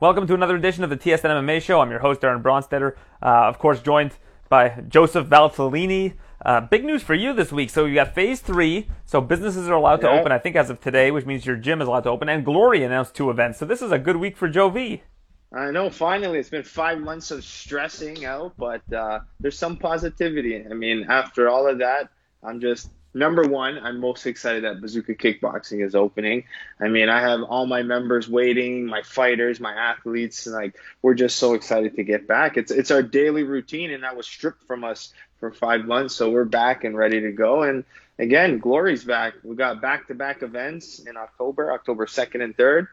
Welcome to another edition of the TSN MMA show. I'm your host, Aaron Bronsteter, Uh, of course, joined by Joseph Valtellini. Uh, big news for you this week. So you got phase three. So businesses are allowed to open, I think, as of today, which means your gym is allowed to open. And Glory announced two events. So this is a good week for Joe V. I know. Finally, it's been five months of stressing out, but uh, there's some positivity. I mean, after all of that, I'm just number one. I'm most excited that Bazooka Kickboxing is opening. I mean, I have all my members waiting, my fighters, my athletes, and like we're just so excited to get back. It's it's our daily routine, and that was stripped from us for five months, so we're back and ready to go. And again, Glory's back. We got back-to-back events in October, October second and third.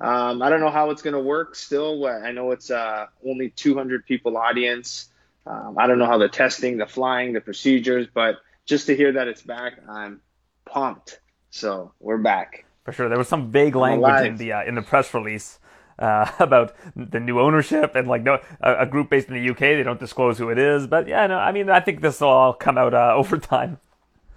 Um, I don't know how it's going to work still. I know it's uh, only 200 people audience. Um, I don't know how the testing, the flying, the procedures, but just to hear that it's back, I'm pumped. So we're back. For sure. There was some vague language in the uh, in the press release uh, about the new ownership and like no a, a group based in the UK. They don't disclose who it is, but yeah, no. I mean, I think this will all come out uh, over time.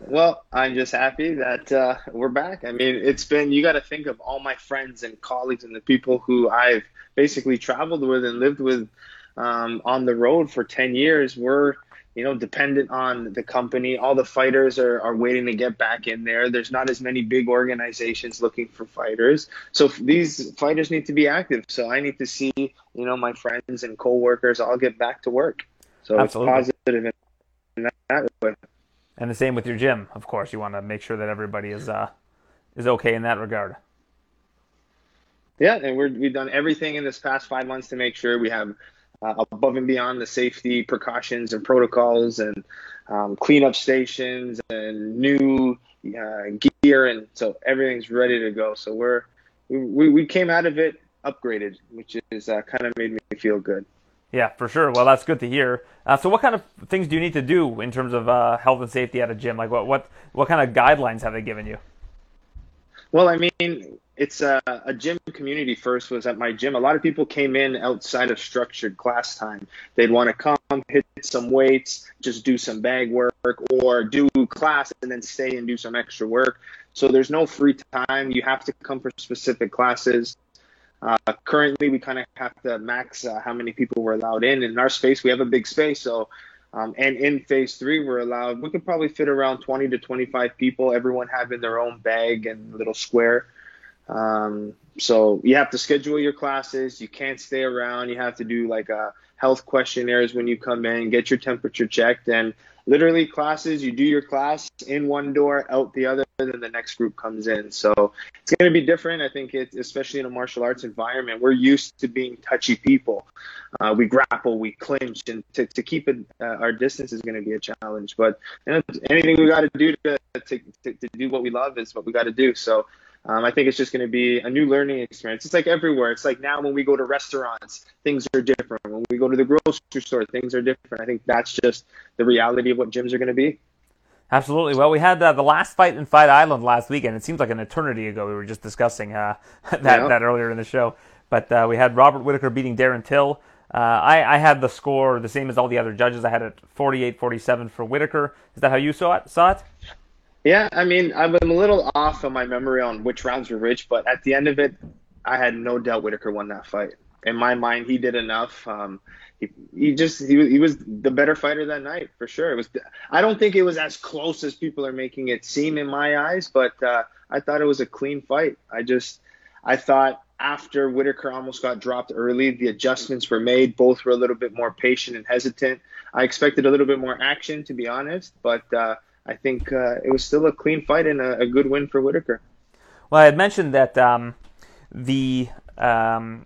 Well, I'm just happy that uh, we're back. I mean, it's been, you got to think of all my friends and colleagues and the people who I've basically traveled with and lived with um, on the road for 10 years. We're, you know, dependent on the company. All the fighters are, are waiting to get back in there. There's not as many big organizations looking for fighters. So these fighters need to be active. So I need to see, you know, my friends and coworkers all get back to work. So Absolutely. it's positive in that way. And the same with your gym, of course. You want to make sure that everybody is uh, is okay in that regard. Yeah, and we're, we've done everything in this past five months to make sure we have uh, above and beyond the safety precautions and protocols and um, cleanup stations and new uh, gear, and so everything's ready to go. So we're we, we came out of it upgraded, which is uh, kind of made me feel good. Yeah, for sure. Well, that's good to hear. Uh, so, what kind of things do you need to do in terms of uh, health and safety at a gym? Like, what what what kind of guidelines have they given you? Well, I mean, it's a, a gym community first was at my gym. A lot of people came in outside of structured class time. They'd want to come, hit some weights, just do some bag work, or do class and then stay and do some extra work. So there's no free time. You have to come for specific classes. Uh, currently, we kind of have to max uh, how many people we're allowed in. In our space, we have a big space, so um, and in phase three, we're allowed. We could probably fit around 20 to 25 people. Everyone having their own bag and little square. Um, so you have to schedule your classes. You can't stay around. You have to do like uh, health questionnaires when you come in, get your temperature checked, and literally classes. You do your class in one door, out the other, then the next group comes in. So it's going to be different. I think it, especially in a martial arts environment, we're used to being touchy people. Uh, we grapple, we clinch, and to, to keep it, uh, our distance is going to be a challenge. But anything we got to do to, to, to do what we love is what we got to do. So um, I think it's just going to be a new learning experience. It's like everywhere. It's like now when we go to restaurants, things are different. When we go to the grocery store, things are different. I think that's just the reality of what gyms are going to be. Absolutely. Well, we had uh, the last fight in Fight Island last weekend. It seems like an eternity ago. We were just discussing uh, that Yeah. that earlier in the show. But uh, we had Robert Whitaker beating Darren Till. Uh, I, I had the score the same as all the other judges. I had it 48-47 for Whitaker. Is that how you saw it? Saw it? Yeah, I mean, I'm a little off on my memory on which rounds were which, but at the end of it, I had no doubt Whitaker won that fight. In my mind, he did enough. Um, he, he just he, was- he was the better fighter that night for sure. It was. I don't think it was as close as people are making it seem in my eyes, but uh, I thought it was a clean fight. I just I thought after Whitaker almost got dropped early, the adjustments were made. Both were a little bit more patient and hesitant. I expected a little bit more action, to be honest, but uh, I think uh, it was still a clean fight and a, a good win for Whitaker. Well, I had mentioned that um, the um,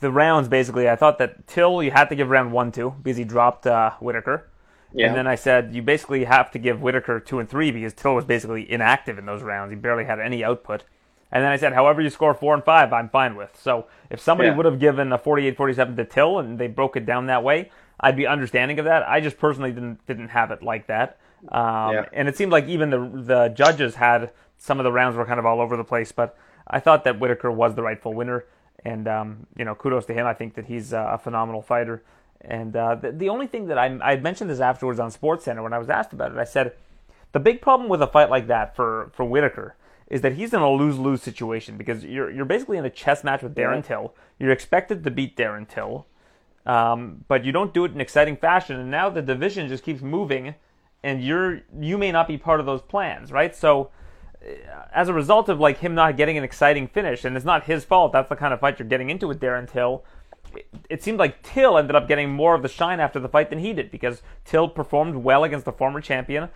the rounds basically. I thought that Till you had to give round one to because he dropped uh, Whitaker. Yeah. And then I said you basically have to give Whitaker two and three because Till was basically inactive in those rounds. He barely had any output. And then I said, however you score four and five, I'm fine with. So if somebody Yeah. would have given a 48-47 to Till and they broke it down that way, I'd be understanding of that. I just personally didn't didn't have it like that. Um, Yeah. And it seemed like even the the judges had some of the rounds were kind of all over the place, but I thought that Whitaker was the rightful winner. And um, you know, kudos to him. I think that he's a phenomenal fighter. And uh, the, the only thing that I I mentioned this afterwards on SportsCenter when I was asked about it, I said the big problem with a fight like that for for Whitaker is that he's in a lose lose situation because you're you're basically in a chess match with Darren. Till. You're expected to beat Darren Till, um, but you don't do it in exciting fashion. And now the division just keeps moving, and you're you may not be part of those plans, right? So uh, as a result of like him not getting an exciting finish, and it's not his fault. That's the kind of fight you're getting into with Darren Till. It, it seemed like Till ended up getting more of the shine after the fight than he did because Till performed well against the former champion.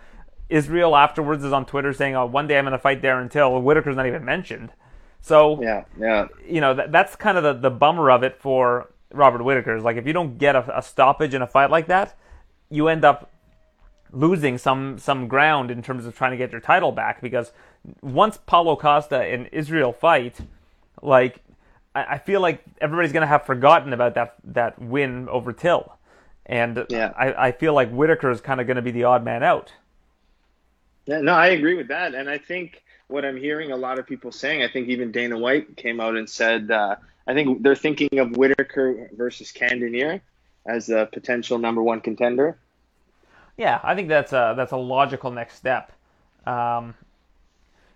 Israel afterwards is on Twitter saying, "Oh, one day I'm going to fight Darren Till." Whitaker's not even mentioned. So Yeah, yeah. you know that, that's kind of the, the bummer of it for Robert Whitaker. Is like if you don't get a, a stoppage in a fight like that, you end up losing some some ground in terms of trying to get your title back because once Paulo Costa and Israel fight, like I, I feel like everybody's gonna have forgotten about that that win over Till, and Yeah. I, I feel like Whitaker is kind of gonna be the odd man out. Yeah, no, I agree with that, and I think what I'm hearing a lot of people saying, I think even Dana White came out and said, uh, I think they're thinking of Whitaker versus Cannonier as a potential number one contender. Yeah, I think that's a that's a logical next step. Um,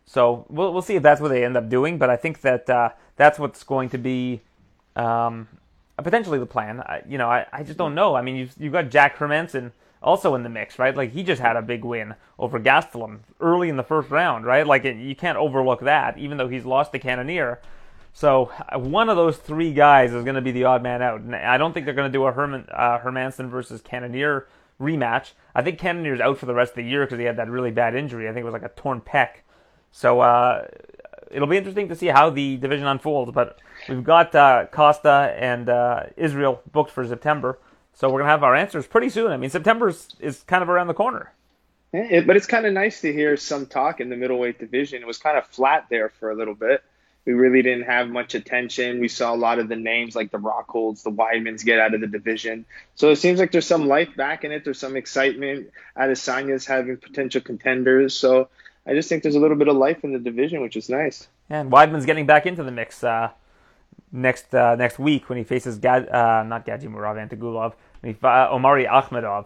so we'll we'll see if that's what they end up doing, but I think that uh, that's what's going to be um, potentially the plan. I, you know, I, I just don't know. I mean, you've you've got Jack Hermansson also in the mix, right? Like he just had a big win over Gastelum early in the first round, right? Like it, you can't overlook that, even though he's lost to Cannonier. So uh, one of those three guys is going to be the odd man out. And I don't think they're going to do a Herman uh, Hermansson versus Cannonier rematch. I think Cannonier's out for the rest of the year because he had that really bad injury. I think it was like a torn pec. So uh, it'll be interesting to see how the division unfolds. But we've got uh, Costa and uh, Israel booked for September. So we're going to have our answers pretty soon. I mean, September is, kind of around the corner. Yeah, but it's kind of nice to hear some talk in the middleweight division. It was kind of flat there for a little bit. We really didn't have much attention. We saw a lot of the names like the Rockholds, the Weidmans get out of the division. So it seems like there's some life back in it. There's some excitement. Adesanya's having potential contenders. So I just think there's a little bit of life in the division, which is nice. And Weidman's getting back into the mix uh, next uh, next week when he faces Gad, uh, not Gadzhimurad Antagulov, uh, Omari Akhmedov.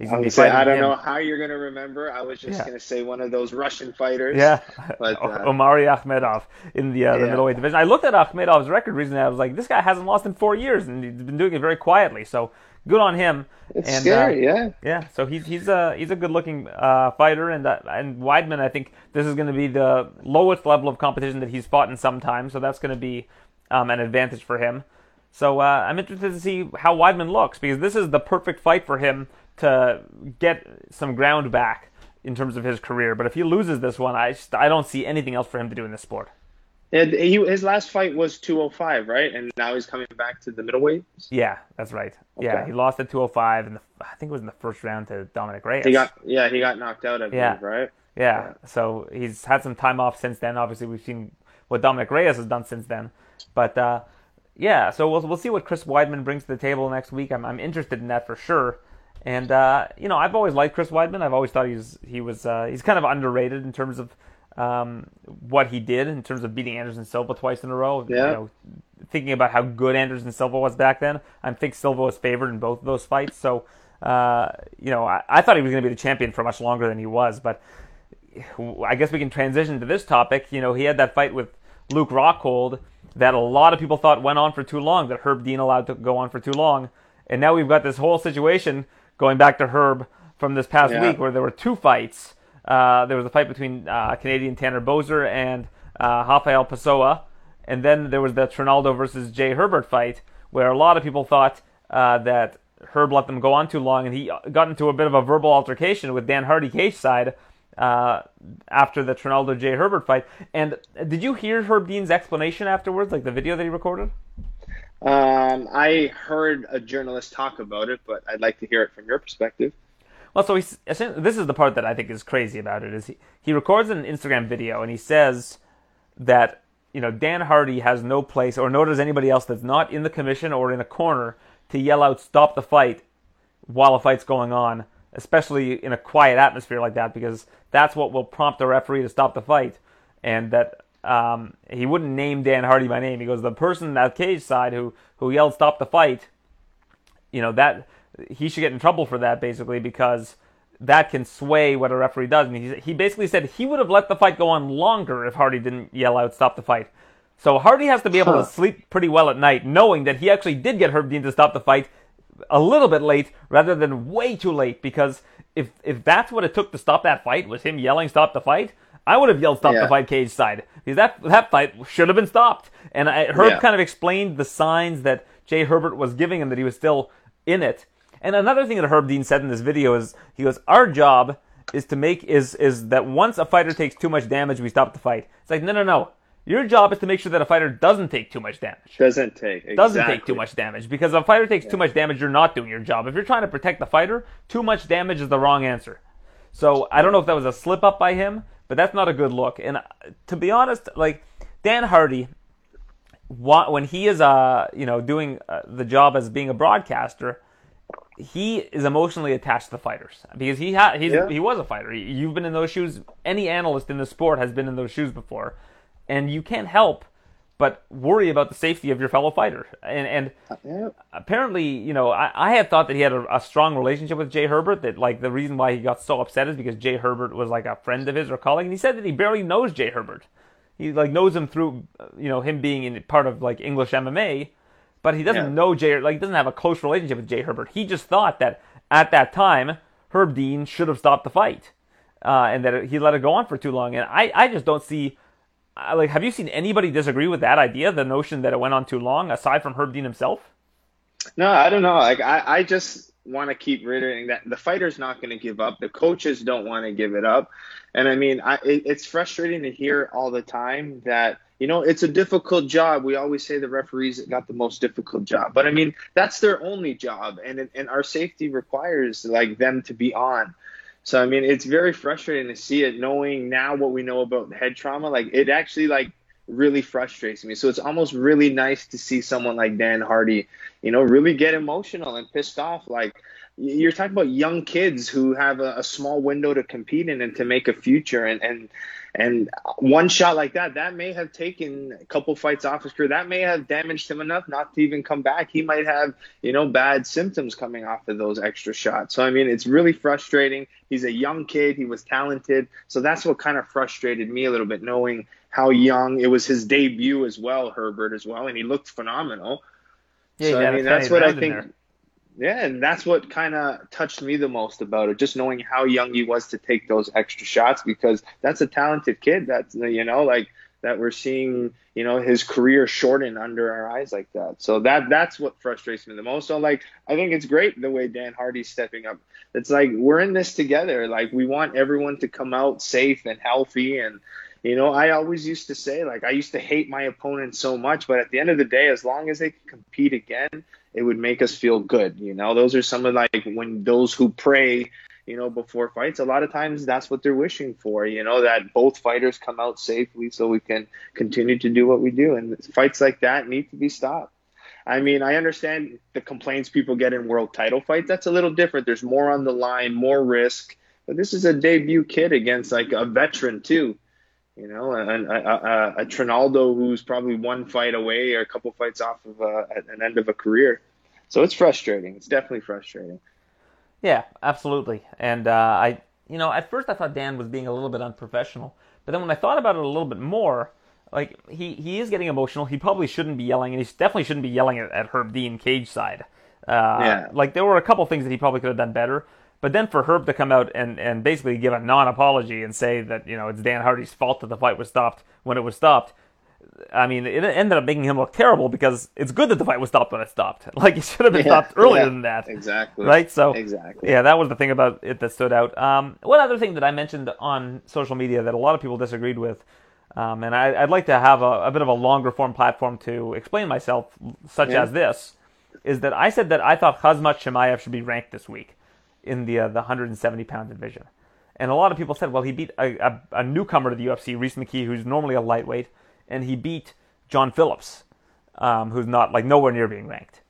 He's I, gonna be was say, I don't him. know how you're going to remember. I was just Yeah. going to say one of those Russian fighters. Yeah, But, uh, Omari Akhmedov in the, uh, the Yeah. middleweight division. I looked at Akhmedov's record recently. I was like, this guy hasn't lost in four years, and he's been doing it very quietly. So good on him. It's and, scary, uh, yeah. Yeah, so he's he's a he's a good looking uh, fighter, and uh, and Weidman, I think this is going to be the lowest level of competition that he's fought in some time, so that's going to be um, an advantage for him. So uh, I'm interested to see how Weidman looks because this is the perfect fight for him to get some ground back in terms of his career. But if he loses this one, I just I don't see anything else for him to do in this sport. And he, his last fight was 205, right? And now he's coming back to the middleweight. Yeah, that's right. Yeah, he lost at 205, and I think it was in the first round to Dominic Reyes. He got yeah, he got knocked out, I believe, Yeah. right? Yeah, so he's had some time off since then. Obviously, we've seen what Dominic Reyes has done since then. But uh, yeah, so we'll we'll see what Chris Weidman brings to the table next week. I'm I'm interested in that for sure. And uh, you know, I've always liked Chris Weidman. I've always thought he's he was uh, he's kind of underrated in terms of um, what he did in terms of beating Anderson Silva twice in a row. You know, thinking about how good Anderson Silva was back then, I think Silva was favored in both of those fights. So, uh, you know, I, I thought he was going to be the champion for much longer than he was. But I guess we can transition to this topic. You know, he had that fight with Luke Rockhold that a lot of people thought went on for too long, that Herb Dean allowed to go on for too long. And now we've got this whole situation going back to Herb from this past Yeah. week where there were two fights. Uh, there was a fight between uh, Canadian Tanner Boser and uh, Rafael Pessoa. And then there was the Trinaldo versus Jay Herbert fight where a lot of people thought uh, that Herb let them go on too long, and he got into a bit of a verbal altercation with Dan Hardy cage side uh, after the Trinaldo Jay Herbert fight. And did you hear Herb Dean's explanation afterwards, like the video that he recorded? Um, I heard a journalist talk about it, but I'd like to hear it from your perspective. Well, so he's this is the part that I think is crazy about it is he, he records an Instagram video and he says that you know Dan Hardy has no place or nor does anybody else that's not in the commission or in a corner to yell out stop the fight while a fight's going on, especially in a quiet atmosphere like that because that's what will prompt the referee to stop the fight and that um, he wouldn't name Dan Hardy by name. He goes the person at cage side who who yelled stop the fight you know that he should get in trouble for that basically because that can sway what a referee does. And he, he basically said he would have let the fight go on longer if Hardy didn't yell out, stop the fight. So Hardy has to be able Huh. to sleep pretty well at night, knowing that he actually did get Herb Dean to stop the fight a little bit late rather than way too late. Because if if that's what it took to stop that fight was him yelling stop the fight, I would have yelled stop the fight cage side because that that fight should have been stopped. And I, Herb Yeah. kind of explained the signs that Jay Herbert was giving him that he was still in it. And another thing that Herb Dean said in this video is he goes, "Our job is to make is is that once a fighter takes too much damage, we stop the fight." It's like no no no. Your job is to make sure that a fighter doesn't take too much damage Doesn't take. doesn't take too much damage because if a fighter takes too much damage, you're not doing your job. If you're trying to protect the fighter, too much damage is the wrong answer. So I don't know if that was a slip up by him, but that's not a good look. And uh, to be honest, like Dan Hardy, when he is uh you know doing uh, the job as being a broadcaster, he is emotionally attached to the fighters because he ha- he's, Yeah. he was a fighter. You've been in those shoes. Any analyst in the sport has been in those shoes before, and you can't help but worry about the safety of your fellow fighter. And and Yeah. apparently, you know, I, I had thought that he had a, a strong relationship with Jay Herbert. That like the reason why he got so upset is because Jay Herbert was like a friend of his or colleague. And he said that he barely knows Jay Herbert. He like knows him through, uh, you know, him being in part of like English MMA, but he doesn't Yeah. know Jay. Like he doesn't have a close relationship with Jay Herbert. He just thought that at that time Herb Dean should have stopped the fight, uh, and that he let it go on for too long. And I I just don't see. Like, have you seen anybody disagree with that idea? The notion that it went on too long, aside from Herb Dean himself. No, I don't know. Like I, I just want to keep reiterating that the fighter's not going to give up. The coaches don't want to give it up. And I mean, I, it, it's frustrating to hear all the time that you know it's a difficult job. We always say the referees got the most difficult job, but I mean that's their only job, and and our safety requires like them to be on. So I mean, it's very frustrating to see it, knowing now what we know about head trauma. Like it actually like really frustrates me. So it's almost really nice to see someone like Dan Hardy, you know, really get emotional and pissed off. Like you're talking about young kids who have a, a small window to compete in and to make a future, and and and one shot like that, that may have taken a couple fights off his career. That may have damaged him enough not to even come back. He might have, you know, bad symptoms coming off of those extra shots. So I mean, it's really frustrating. He's a young kid. He was talented. So that's what kind of frustrated me a little bit, knowing how young it was his debut as well, Herbert as well, and he looked phenomenal. Yeah, so I mean, that's what I think. there. Yeah, and that's what kind of touched me the most about it, just knowing how young he was to take those extra shots because that's a talented kid. That's you know like that we're seeing you know his career shorten under our eyes like that. So that that's what frustrates me the most. So like I think it's great the way Dan Hardy's stepping up. It's like we're in this together. Like we want everyone to come out safe and healthy and. You know, I always used to say, like, I used to hate my opponent so much, but at the end of the day, as long as they can compete again, it would make us feel good. You know, those are some of like when those who pray, you know, before fights, a lot of times that's what they're wishing for, you know, that both fighters come out safely so we can continue to do what we do. And fights like that need to be stopped. I mean, I understand the complaints people get in world title fights. That's a little different. There's more on the line, more risk. But this is a debut kid against like a veteran too. You know, and a, a, a Trinaldo who's probably one fight away or a couple fights off of uh, an end of a career. So it's frustrating. It's definitely frustrating. Yeah, absolutely. And uh, I, you know, at first I thought Dan was being a little bit unprofessional, but then when I thought about it a little bit more, like he he is getting emotional. He probably shouldn't be yelling, and he definitely shouldn't be yelling at, at Herb Dean cage side. Uh, Yeah. Like there were a couple things that he probably could have done better. But then for Herb to come out and, and basically give a non-apology and say that you know it's Dan Hardy's fault that the fight was stopped when it was stopped, I mean it ended up making him look terrible because it's good that the fight was stopped when it stopped. Like it should have been Yeah, stopped earlier yeah, than that, Exactly. right? So Exactly. yeah, that was the thing about it that stood out. Um, one other thing that I mentioned on social media that a lot of people disagreed with, um, and I, I'd like to have a, a bit of a longer form platform to explain myself, such Yeah. as this, is that I said that I thought Khamzat Chimaev should be ranked this week in the uh, the 170 pound division, and a lot of people said, well, he beat a, a, a newcomer to the UFC, Rhys McKee, who's normally a lightweight, and he beat John Phillips, um, who's not like nowhere near being ranked.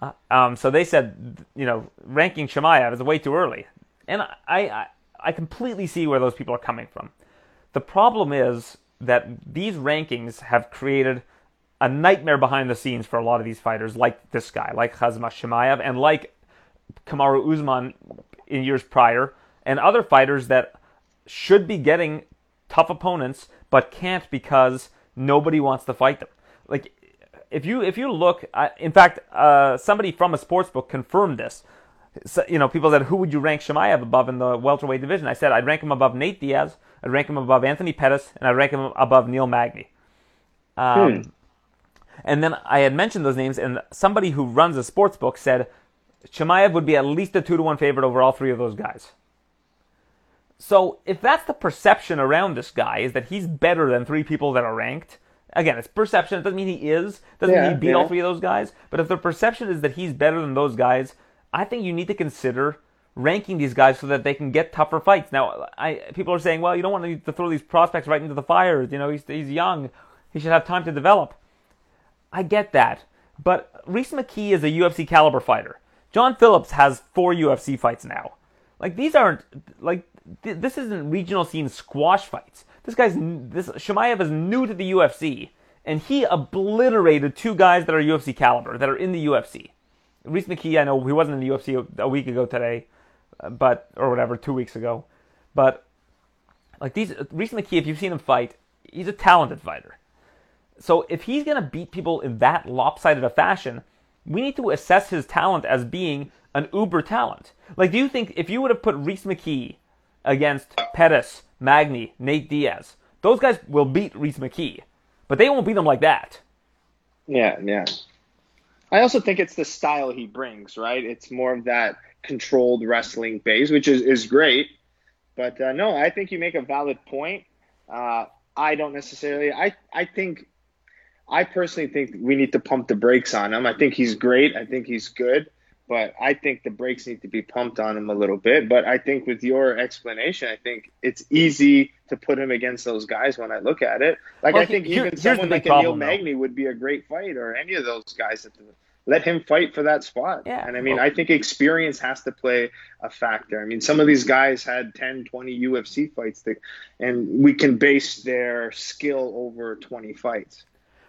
Uh, um, so they said, you know, ranking Chimaev is way too early, and I, I, I completely see where those people are coming from. The problem is that these rankings have created a nightmare behind the scenes for a lot of these fighters, like this guy, like Khazma Chimaev, and like Kamaru Usman in years prior, and other fighters that should be getting tough opponents but can't because nobody wants to fight them. Like if you if you look, uh, in fact, uh, somebody from a sports book confirmed this. So, you know, people said, "Who would you rank Chimaev above in the welterweight division?" I said, "I'd rank him above Nate Diaz, I'd rank him above Anthony Pettis, and I'd rank him above Neil Magny." Um, hmm. And then I had mentioned those names, and somebody who runs a sports book said Chimaev would be at least a two to one favorite over all three of those guys. So if that's the perception around this guy is that he's better than three people that are ranked, again, it's perception. It doesn't mean he is. Doesn't yeah, mean he beat yeah. all three of those guys. But if the perception is that he's better than those guys, I think you need to consider ranking these guys so that they can get tougher fights. Now, I people are saying, well, you don't want to throw these prospects right into the fire. You know, he's he's young. He should have time to develop. I get that, but Rhys McKee is a UFC caliber fighter. John Phillips has four UFC fights now. Like these aren't like th- this isn't regional scene squash fights. This guy's this Chimaev is new to the UFC, and he obliterated two guys that are UFC caliber that are in the UFC. Rhys McKee, I know he wasn't in the UFC a week ago today, uh, but or whatever, two weeks ago, but like these Rhys McKee, if you've seen him fight, he's a talented fighter. So if he's gonna beat people in that lopsided a fashion, we need to assess his talent as being an uber talent. Like, do you think if you would have put Rhys McKee against Pettis, Magny, Nate Diaz, those guys will beat Rhys McKee, but they won't beat him like that. Yeah, yeah. I also think it's the style he brings, right? It's more of that controlled wrestling base, which is, is great. But uh, no, I think you make a valid point. Uh, I don't necessarily. I I think I personally think we need to pump the brakes on him. I think he's great. I think he's good, but I think the brakes need to be pumped on him a little bit. But I think with your explanation, I think it's easy to put him against those guys when I look at it. Like well, I think here, even someone like Neil Magny would be a great fight, or any of those guys that. Let him fight for that spot. Yeah. And I mean, well, I think experience has to play a factor. I mean, some of these guys had 10, 20 UFC fights, that, and we can base their skill over 20 fights.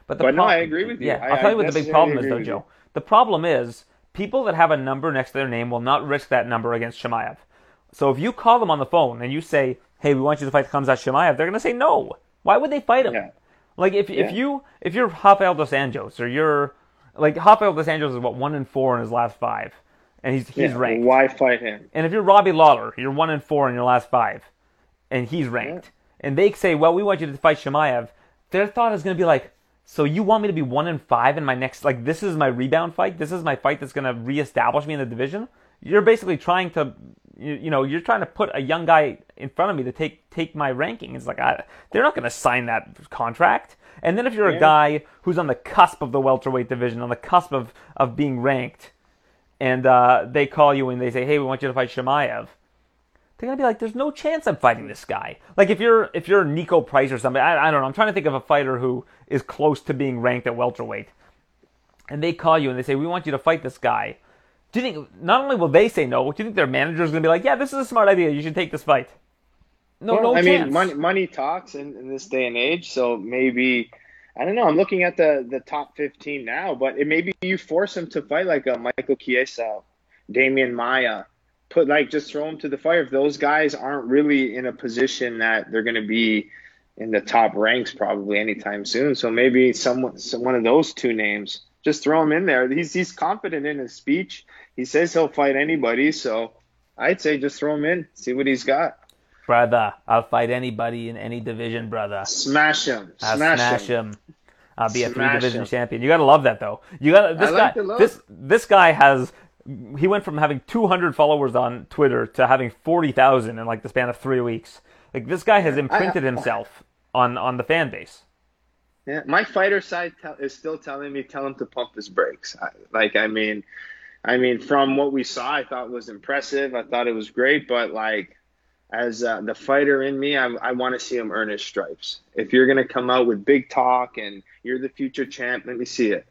But, the but pro- no, I agree with you. Yeah, I, will tell you what the big problem is, though, Joe. The problem is people that have a number next to their name will not risk that number against Chimaev. So if you call them on the phone and you say, "Hey, we want you to fight Khamzat Chimaev," they're going to say no. Why would they fight him? Yeah. Like if yeah. if you if you're Rafael dos Anjos or you're like Rafael dos Anjos is what one in four in his last five, and he's he's yeah, ranked. Why fight him? And if you're Robbie Lawler, you're one in four in your last five, and he's ranked. And they say, "Well, we want you to fight Chimaev." Their thought is going to be like, so you want me to be one in five in my next like this is my rebound fight? This is my fight that's gonna reestablish me in the division? You're basically trying to you, you know, you're trying to put a young guy in front of me to take take my ranking. It's like I, they're not gonna sign that contract. And then if you're yeah. a guy who's on the cusp of the welterweight division, on the cusp of, of being ranked, and uh, they call you and they say, "Hey, we want you to fight Chimaev," they're gonna be like, "There's no chance I'm fighting this guy." Like if you're if you're Niko Price or somebody, I, I don't know. I'm trying to think of a fighter who is close to being ranked at welterweight, and they call you and they say, "We want you to fight this guy." Do you think not only will they say no, do you think their manager is gonna be like, "Yeah, this is a smart idea. You should take this fight"? No, well, no I chance. mean, money, money talks in, in this day and age, so maybe. I don't know. I'm looking at the, the top 15 now, but it maybe you force him to fight like a Michael Chiesa, Demian Maia, put like just throw them to the fire if those guys aren't really in a position that they're going to be in the top ranks probably anytime soon. So maybe someone, some, one of those two names, just throw him in there. He's he's confident in his speech. He says he'll fight anybody. So I'd say just throw him in, see what he's got. Brother, I'll fight anybody in any division, brother. Smash him. I'll smash, him. him. I'll be smash a three division champion. You gotta love that though. You gotta this like guy. This this guy has he went from having 200 followers on Twitter to having 40,000 in like the span of three weeks. Like this guy has imprinted I, I, himself on on the fan base. Yeah, my fighter side is still telling me tell him to pump his brakes. I, like I mean, I mean from what we saw, I thought was impressive. I thought it was great, but like as uh, the fighter in me, I, I want to see him earn his stripes. If you're gonna come out with big talk and you're the future champ, let me see it.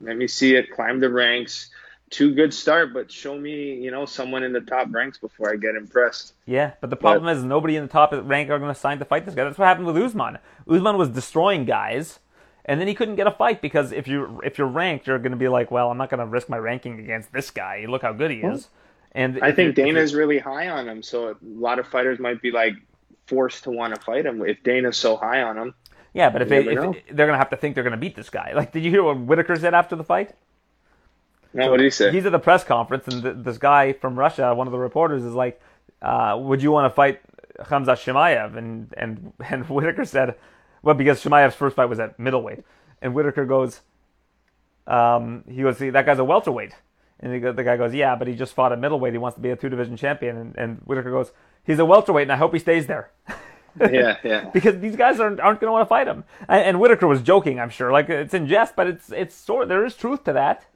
Let me see it. Climb the ranks two good start, but show me, you know, someone in the top ranks before I get impressed. Yeah, but the problem but, is nobody in the top rank are going to sign to fight this guy. That's what happened with Usman. Usman was destroying guys, and then he couldn't get a fight because if you if you're ranked, you're going to be like, well, I'm not going to risk my ranking against this guy. Look how good he hmm. is. And I think Dana's really high on him, so a lot of fighters might be like forced to want to fight him if Dana's so high on him. Yeah, but if, they, if they're going to have to think they're going to beat this guy. Like, did you hear what Whitaker said after the fight? No, so what did he say? He's at the press conference, and th- this guy from Russia, one of the reporters, is like, uh, "Would you want to fight Khamzat Chimaev?" And and and Whitaker said, "Well, because Chimaev's first fight was at middleweight," and Whitaker goes, um, "He goes, see, that guy's a welterweight." And he, the guy goes, "Yeah, but he just fought at middleweight. He wants to be a two division champion." And, and Whitaker goes, "He's a welterweight, and I hope he stays there." yeah, yeah. because these guys aren't aren't going to want to fight him. And, and Whitaker was joking, I'm sure. Like it's in jest, but it's it's sort there is truth to that.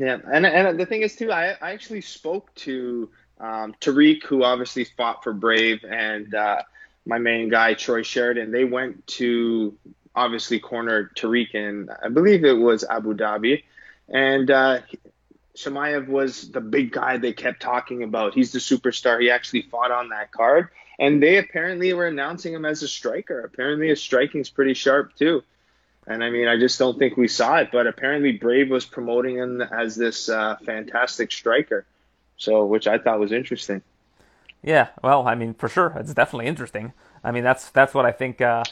Yeah, and and the thing is too, I I actually spoke to um, Tariq, who obviously fought for Brave, and uh, my main guy Troy Sheridan. They went to obviously corner Tariq in I believe it was Abu Dhabi, and uh, was the big guy they kept talking about. He's the superstar. He actually fought on that card, and they apparently were announcing him as a striker. Apparently, his striking's pretty sharp too. And I mean, I just don't think we saw it, but apparently Brave was promoting him as this uh, fantastic striker. So, which I thought was interesting. Yeah, well, I mean, for sure, it's definitely interesting. I mean, that's that's what I think. Uh,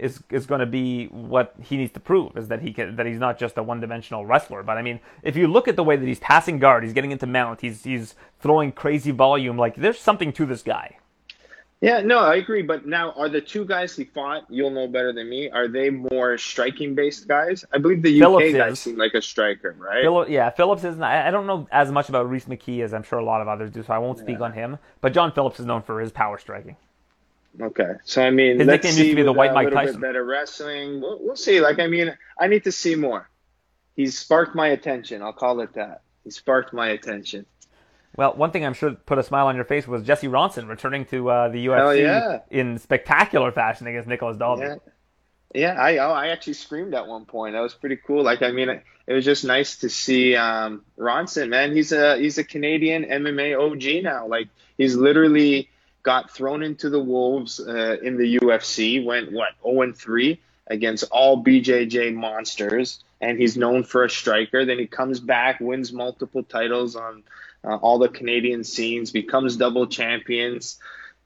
is is going to be what he needs to prove is that he can that he's not just a one-dimensional wrestler. But I mean, if you look at the way that he's passing guard, he's getting into mount, he's he's throwing crazy volume. Like there's something to this guy. Yeah, no, I agree. But now, are the two guys he fought? You'll know better than me. Are they more striking-based guys? I believe the UK Phillips guy seemed like a striker, right? Philip, yeah, Phillips is. Not, I don't know as much about Rhys McKee as I'm sure a lot of others do, so I won't speak yeah. on him. But John Phillips is known for his power striking. Okay, so I mean, his let's nickname see used to be the White uh, Mike Tyson. Better wrestling. We'll, we'll see. Like, I mean, I need to see more. He's sparked my attention. I'll call it that. He sparked my attention. Well, one thing I'm sure put a smile on your face was Jesse Ronson returning to uh, the UFC yeah. in spectacular fashion against Nicolas Dalby. Yeah. Yeah, I oh, I actually screamed at one point. That was pretty cool. Like I mean, it, it was just nice to see um, Ronson. Man, he's a he's a Canadian MMA OG now. Like he's literally got thrown into the wolves uh, in the UFC, went what 0 and 3 against all BJJ monsters, and he's known for a striker. Then he comes back, wins multiple titles on uh, all the Canadian scenes, becomes double champions.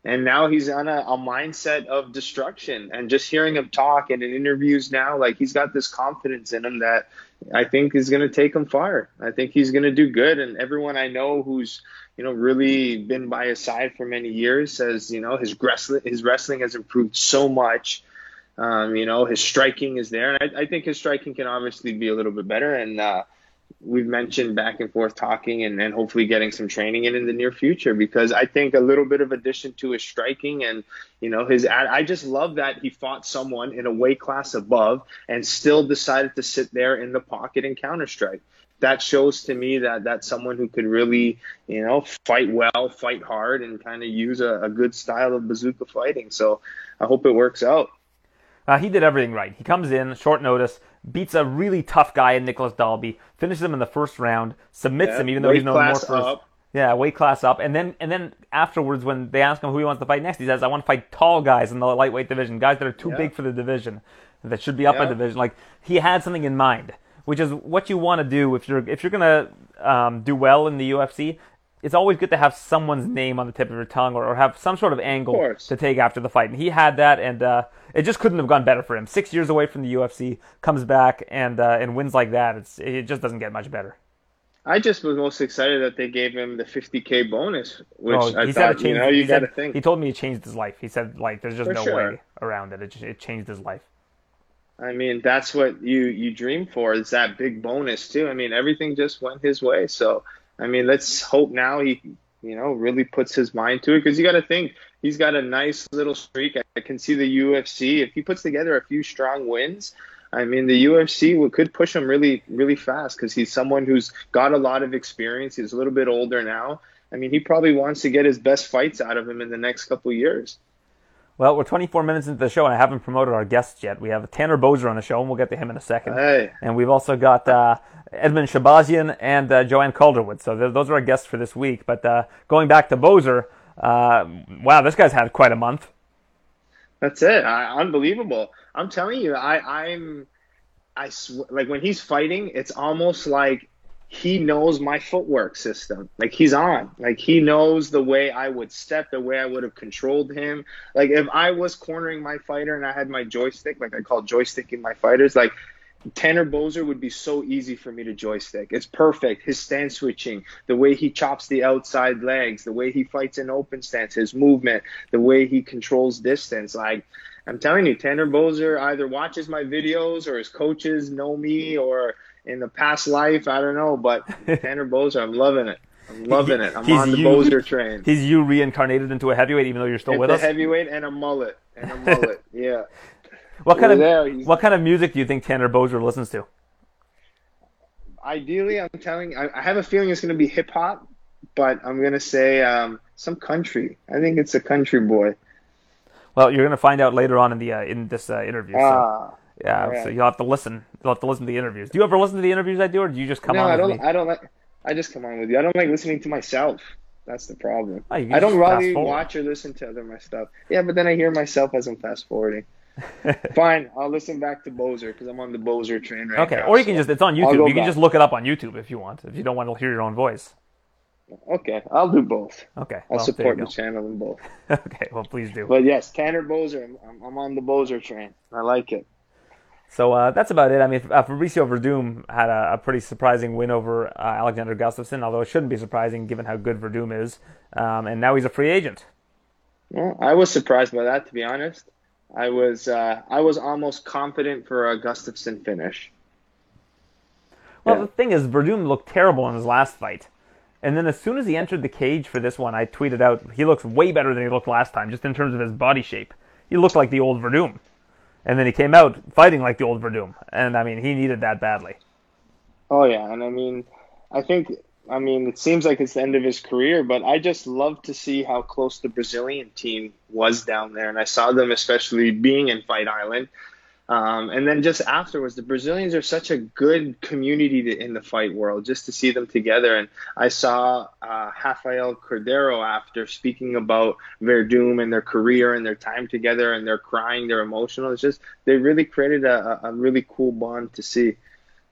And now he's on a, a mindset of destruction. And just hearing him talk and in interviews now, like he's got this confidence in him that I think is going to take him far. I think he's going to do good. And everyone I know who's you know, really been by his side for many years. Says, you know, his wrestling, his wrestling has improved so much. Um, you know, his striking is there, and I, I, think his striking can obviously be a little bit better. And uh, we've mentioned back and forth talking, and, hopefully getting some training in in the near future because I think a little bit of addition to his striking and you know his. I just love that he fought someone in a weight class above and still decided to sit there in the pocket and counter strike that shows to me that that's someone who could really, you know, fight well, fight hard, and kind of use a, a, good style of bazooka fighting. So I hope it works out. Uh, he did everything right. He comes in short notice, beats a really tough guy in Nicolas Dalby, finishes him in the first round, submits yeah, him even though he's no more for his, yeah weight class up, and then and then afterwards when they ask him who he wants to fight next, he says I want to fight tall guys in the lightweight division, guys that are too yeah. big for the division, that should be up yeah. a division. Like he had something in mind which is what you want to do if you're if you're gonna um, do well in the UFC. It's always good to have someone's name on the tip of your tongue or, or have some sort of angle of to take after the fight. And he had that, and uh, it just couldn't have gone better for him. Six years away from the UFC, comes back and uh, and wins like that. It's it just doesn't get much better. I just was most excited that they gave him the 50k bonus, which oh, I thought, changed, you know, you got to think. He told me it changed his life. He said like, there's just for no sure. way around it. It, just, it changed his life. I mean, that's what you you dream for is that big bonus too. I mean, everything just went his way. So, I mean, let's hope now he, you know, really puts his mind to it because you got to think he's got a nice little streak. I can see the UFC if he puts together a few strong wins. I mean, the UFC could push him really, really fast because he's someone who's got a lot of experience. He's a little bit older now. I mean, he probably wants to get his best fights out of him in the next couple years. Well, we're 24 minutes into the show, and I haven't promoted our guests yet. We have Tanner Boser on the show, and we'll get to him in a second. Hey. And we've also got uh, Edmen Shahbazyan and uh, Joanne Calderwood. So th- those are our guests for this week. But uh, going back to Boser, uh, wow, this guy's had quite a month. That's it. I, unbelievable. I'm telling you, I, I'm, I sw- like when he's fighting, it's almost like he knows my footwork system. Like he's on. Like he knows the way I would step, the way I would have controlled him. Like if I was cornering my fighter and I had my joystick, like I call joysticking my fighters, like Tanner Boser would be so easy for me to joystick. It's perfect. His stance switching, the way he chops the outside legs, the way he fights in open stance, his movement, the way he controls distance. Like I'm telling you, Tanner Boser either watches my videos or his coaches know me or in the past life. I don't know, but Tanner Boser, I'm loving it. I'm loving it. I'm on the you, Boser train. He's you reincarnated into a heavyweight, even though you're still it's with a us. heavyweight and a mullet and a mullet. yeah. What kind of there, what kind of music do you think Tanner Boser listens to? Ideally, I'm telling. I, I have a feeling it's going to be hip hop, but I'm going to say um, some country. I think it's a country boy. Well, you're going to find out later on in the uh, in this uh, interview. So. Ah. Yeah, right. so you'll have to listen. You'll have to listen to the interviews. Do you ever listen to the interviews I do, or do you just come no, on? No, I don't. Me? I don't like. I just come on with you. I don't like listening to myself. That's the problem. Oh, I don't really watch or listen to other my stuff. Yeah, but then I hear myself as I'm fast forwarding. Fine, I'll listen back to Boser because I'm on the Boser train right okay. now. Okay, or you can just, it's on YouTube. You can just look it up on YouTube if you want, if you don't want to hear your own voice. Okay, I'll do both. Okay, I'll well, support the channel in both. okay, well, please do. But yes, Tanner Boser, I'm, I'm on the Boser train. I like it. So uh, that's about it. I mean, uh, Fabricio Werdum had a, a, pretty surprising win over uh, Alexander Gustafsson, although it shouldn't be surprising given how good Werdum is. Um, and now he's a free agent. Well, I was surprised by that, to be honest. I was uh, I was almost confident for a Gustafsson finish. Well, yeah. the thing is, Werdum looked terrible in his last fight. And then as soon as he entered the cage for this one, I tweeted out, he looks way better than he looked last time, just in terms of his body shape. He looked like the old Werdum. And then he came out fighting like the old Werdum. And, I mean, he needed that badly. Oh, yeah. And, I mean, I think, I mean, it seems like it's the end of his career, but I just love to see how close the Brazilian team was down there. And I saw them, especially being in Fight Island, um, and then just afterwards, the Brazilians are such a good community to, in the fight world, just to see them together. And I saw uh, Rafael Cordeiro after speaking about Werdum and their career and their time together, and they're crying, they're emotional. It's just they really created a, a really cool bond to see.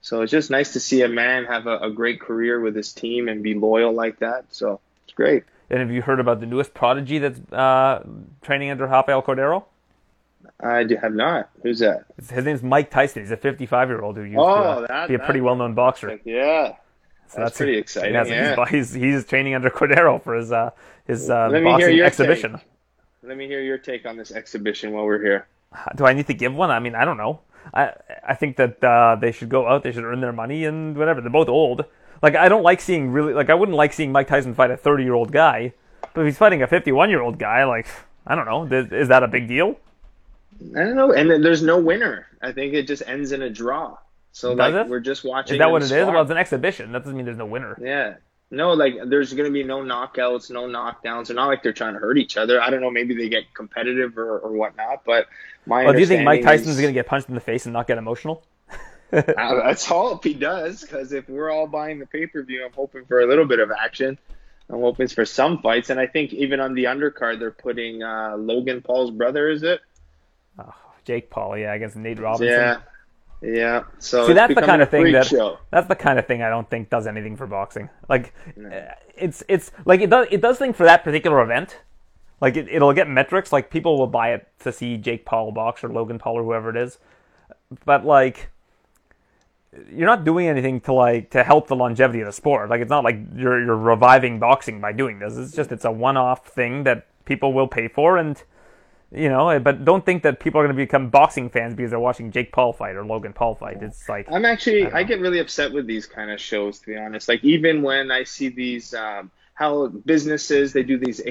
So it's just nice to see a man have a, a great career with his team and be loyal like that. So it's great. And have you heard about the newest prodigy that's uh, training under Rafael Cordeiro? I do have not. Who's that? His name's Mike Tyson. He's a 55 year old who used oh, to that, be a pretty well known boxer. Yeah. So that's, that's pretty exciting. Yeah. He's, he's, training under Cordeiro for his uh, his uh, boxing exhibition. Take. Let me hear your take on this exhibition while we're here. Do I need to give one? I mean, I don't know. I I think that uh, they should go out. They should earn their money and whatever. They're both old. Like I don't like seeing really like I wouldn't like seeing Mike Tyson fight a 30 year old guy, but if he's fighting a 51 year old guy, like I don't know, is that a big deal? I don't know. And then there's no winner. I think it just ends in a draw. So Does like it? we're just watching. Is that what it is? Well, it's an exhibition. That doesn't mean there's no winner. Yeah. No, like there's going to be no knockouts, no knockdowns. They're not like they're trying to hurt each other. I don't know. Maybe they get competitive or, or whatnot. But my well, do you think Mike Tyson is going to get punched in the face and not get emotional? That's all he does. Because if we're all buying the pay per view, I'm hoping for a little bit of action. I'm hoping for some fights, and I think even on the undercard, they're putting uh, Logan Paul's brother. Is it? Oh, Jake Paul, yeah, against Nate Robinson. Yeah, yeah. So see, that's the kind of thing that show. that's the kind of thing I don't think does anything for boxing. Like, no. it's it's like it does it does thing for that particular event. Like it, it'll get metrics. Like people will buy it to see Jake Paul box or Logan Paul or whoever it is. But like, you're not doing anything to like to help the longevity of the sport. Like it's not like you're you're reviving boxing by doing this. It's just it's a one-off thing that people will pay for and you know, but don't think that people are going to become boxing fans because they're watching Jake Paul fight or Logan Paul fight. It's like I'm actually I, I get really upset with these kind of shows to be honest. Like even when I see these um, how businesses they do these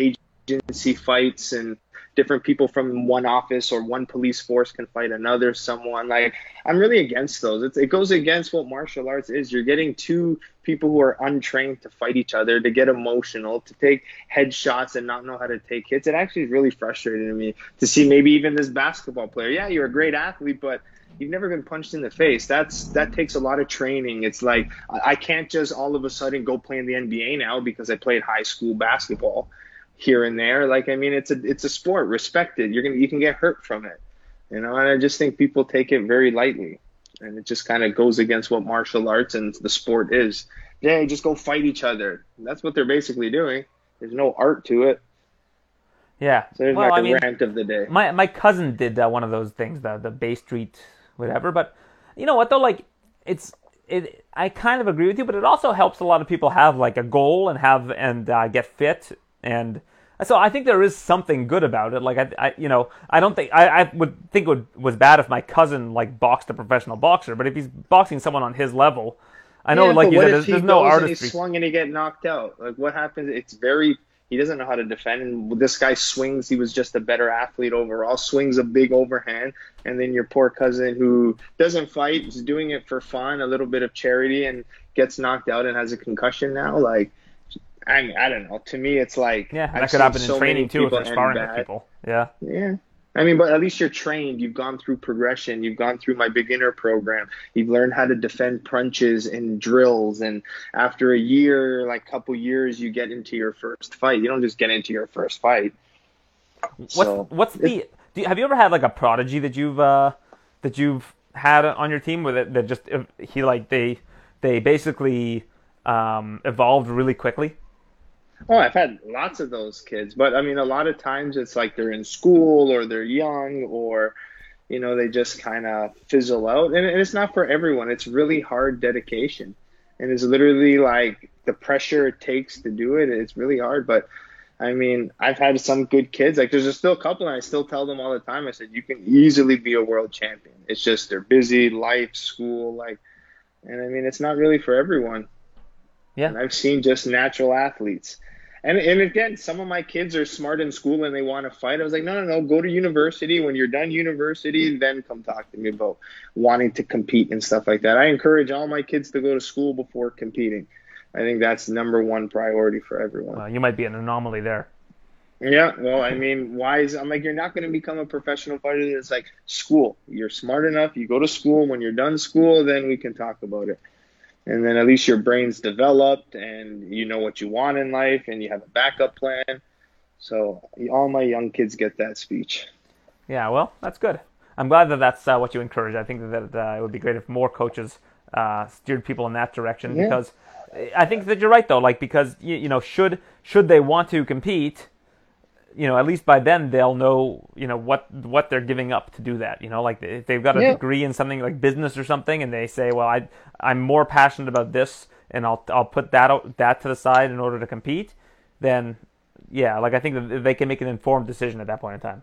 agency fights and different people from one office or one police force can fight another someone. Like I'm really against those. It's, it goes against what martial arts is. You're getting two people who are untrained to fight each other, to get emotional, to take headshots and not know how to take hits. It actually is really frustrating to me to see maybe even this basketball player. Yeah, you're a great athlete, but you've never been punched in the face. That's that takes a lot of training. It's like I can't just all of a sudden go play in the NBA now because I played high school basketball here and there. Like I mean, it's a it's a sport, respected. You're gonna you can get hurt from it, you know. And I just think people take it very lightly, and it just kind of goes against what martial arts and the sport is. yeah, just go fight each other. That's what they're basically doing. There's no art to it. Yeah. So there's well, my I mean, rant of the day. my my cousin did uh, one of those things, the the Bay Street whatever. But you know what though, like it's it. I kind of agree with you, but it also helps a lot of people have like a goal and have and uh, get fit and. So I think there is something good about it. Like I, I you know, I don't think I, I would think it would, was bad if my cousin like boxed a professional boxer, but if he's boxing someone on his level, I know Yeah, like you said, there's, he there's no goes and he swung and he get knocked out? Like what happens? It's very he doesn't know how to defend. And this guy swings. He was just a better athlete overall. Swings a big overhand, and then your poor cousin who doesn't fight is doing it for fun, a little bit of charity, and gets knocked out and has a concussion now. Like I mean, I don't know. To me, it's like Yeah, I've that could seen happen so in training too if you're sparring people. Yeah. Yeah. I mean, but at least you're trained. You've gone through progression. You've gone through my beginner program. You've learned how to defend punches and drills. And after a year, like couple years, you get into your first fight. You don't just get into your first fight. What's So, what's the? Do you, have you ever had like a prodigy that you've uh, that you've had on your team with it that just uh, he like they they basically um, evolved really quickly? Oh, I've had lots of those kids, but I mean, a lot of times it's like they're in school or they're young or, you know, they just kind of fizzle out. And, and it's not for everyone. It's really hard dedication. And it's literally like the pressure it takes to do it. It's really hard. But I mean, I've had some good kids. Like there's still a couple, and I still tell them all the time. I said, you can easily be a world champion. It's just they're busy, life, school, like, and I mean, it's not really for everyone. Yeah. And I've seen just natural athletes. And and again, some of my kids are smart in school and they want to fight. I was like, no, no, no, go to university. When you're done university, then come talk to me about wanting to compete and stuff like that. I encourage all my kids to go to school before competing. I think that's number one priority for everyone. Well, you might be an anomaly there. Yeah, well, I mean, why is I'm like you're not going to become a professional fighter. It's like school. You're smart enough. You go to school. When you're done school, then we can talk about it. And then at least your brain's developed and you know what you want in life and you have a backup plan. So all my young kids get that speech. Yeah, well, that's good. I'm glad that that's uh, what you encourage. I think that uh, it would be great if more coaches uh, steered people in that direction Yeah. because I think that you're right though. Like because you, you know should should they want to compete, you know at least by then they'll know you know what what they're giving up to do that. You know like if they've got a Yeah. degree in something like business or something and they say well I I'm more passionate about this and I'll I'll put that out, that to the side in order to compete, then yeah like I think that they can make an informed decision at that point in time.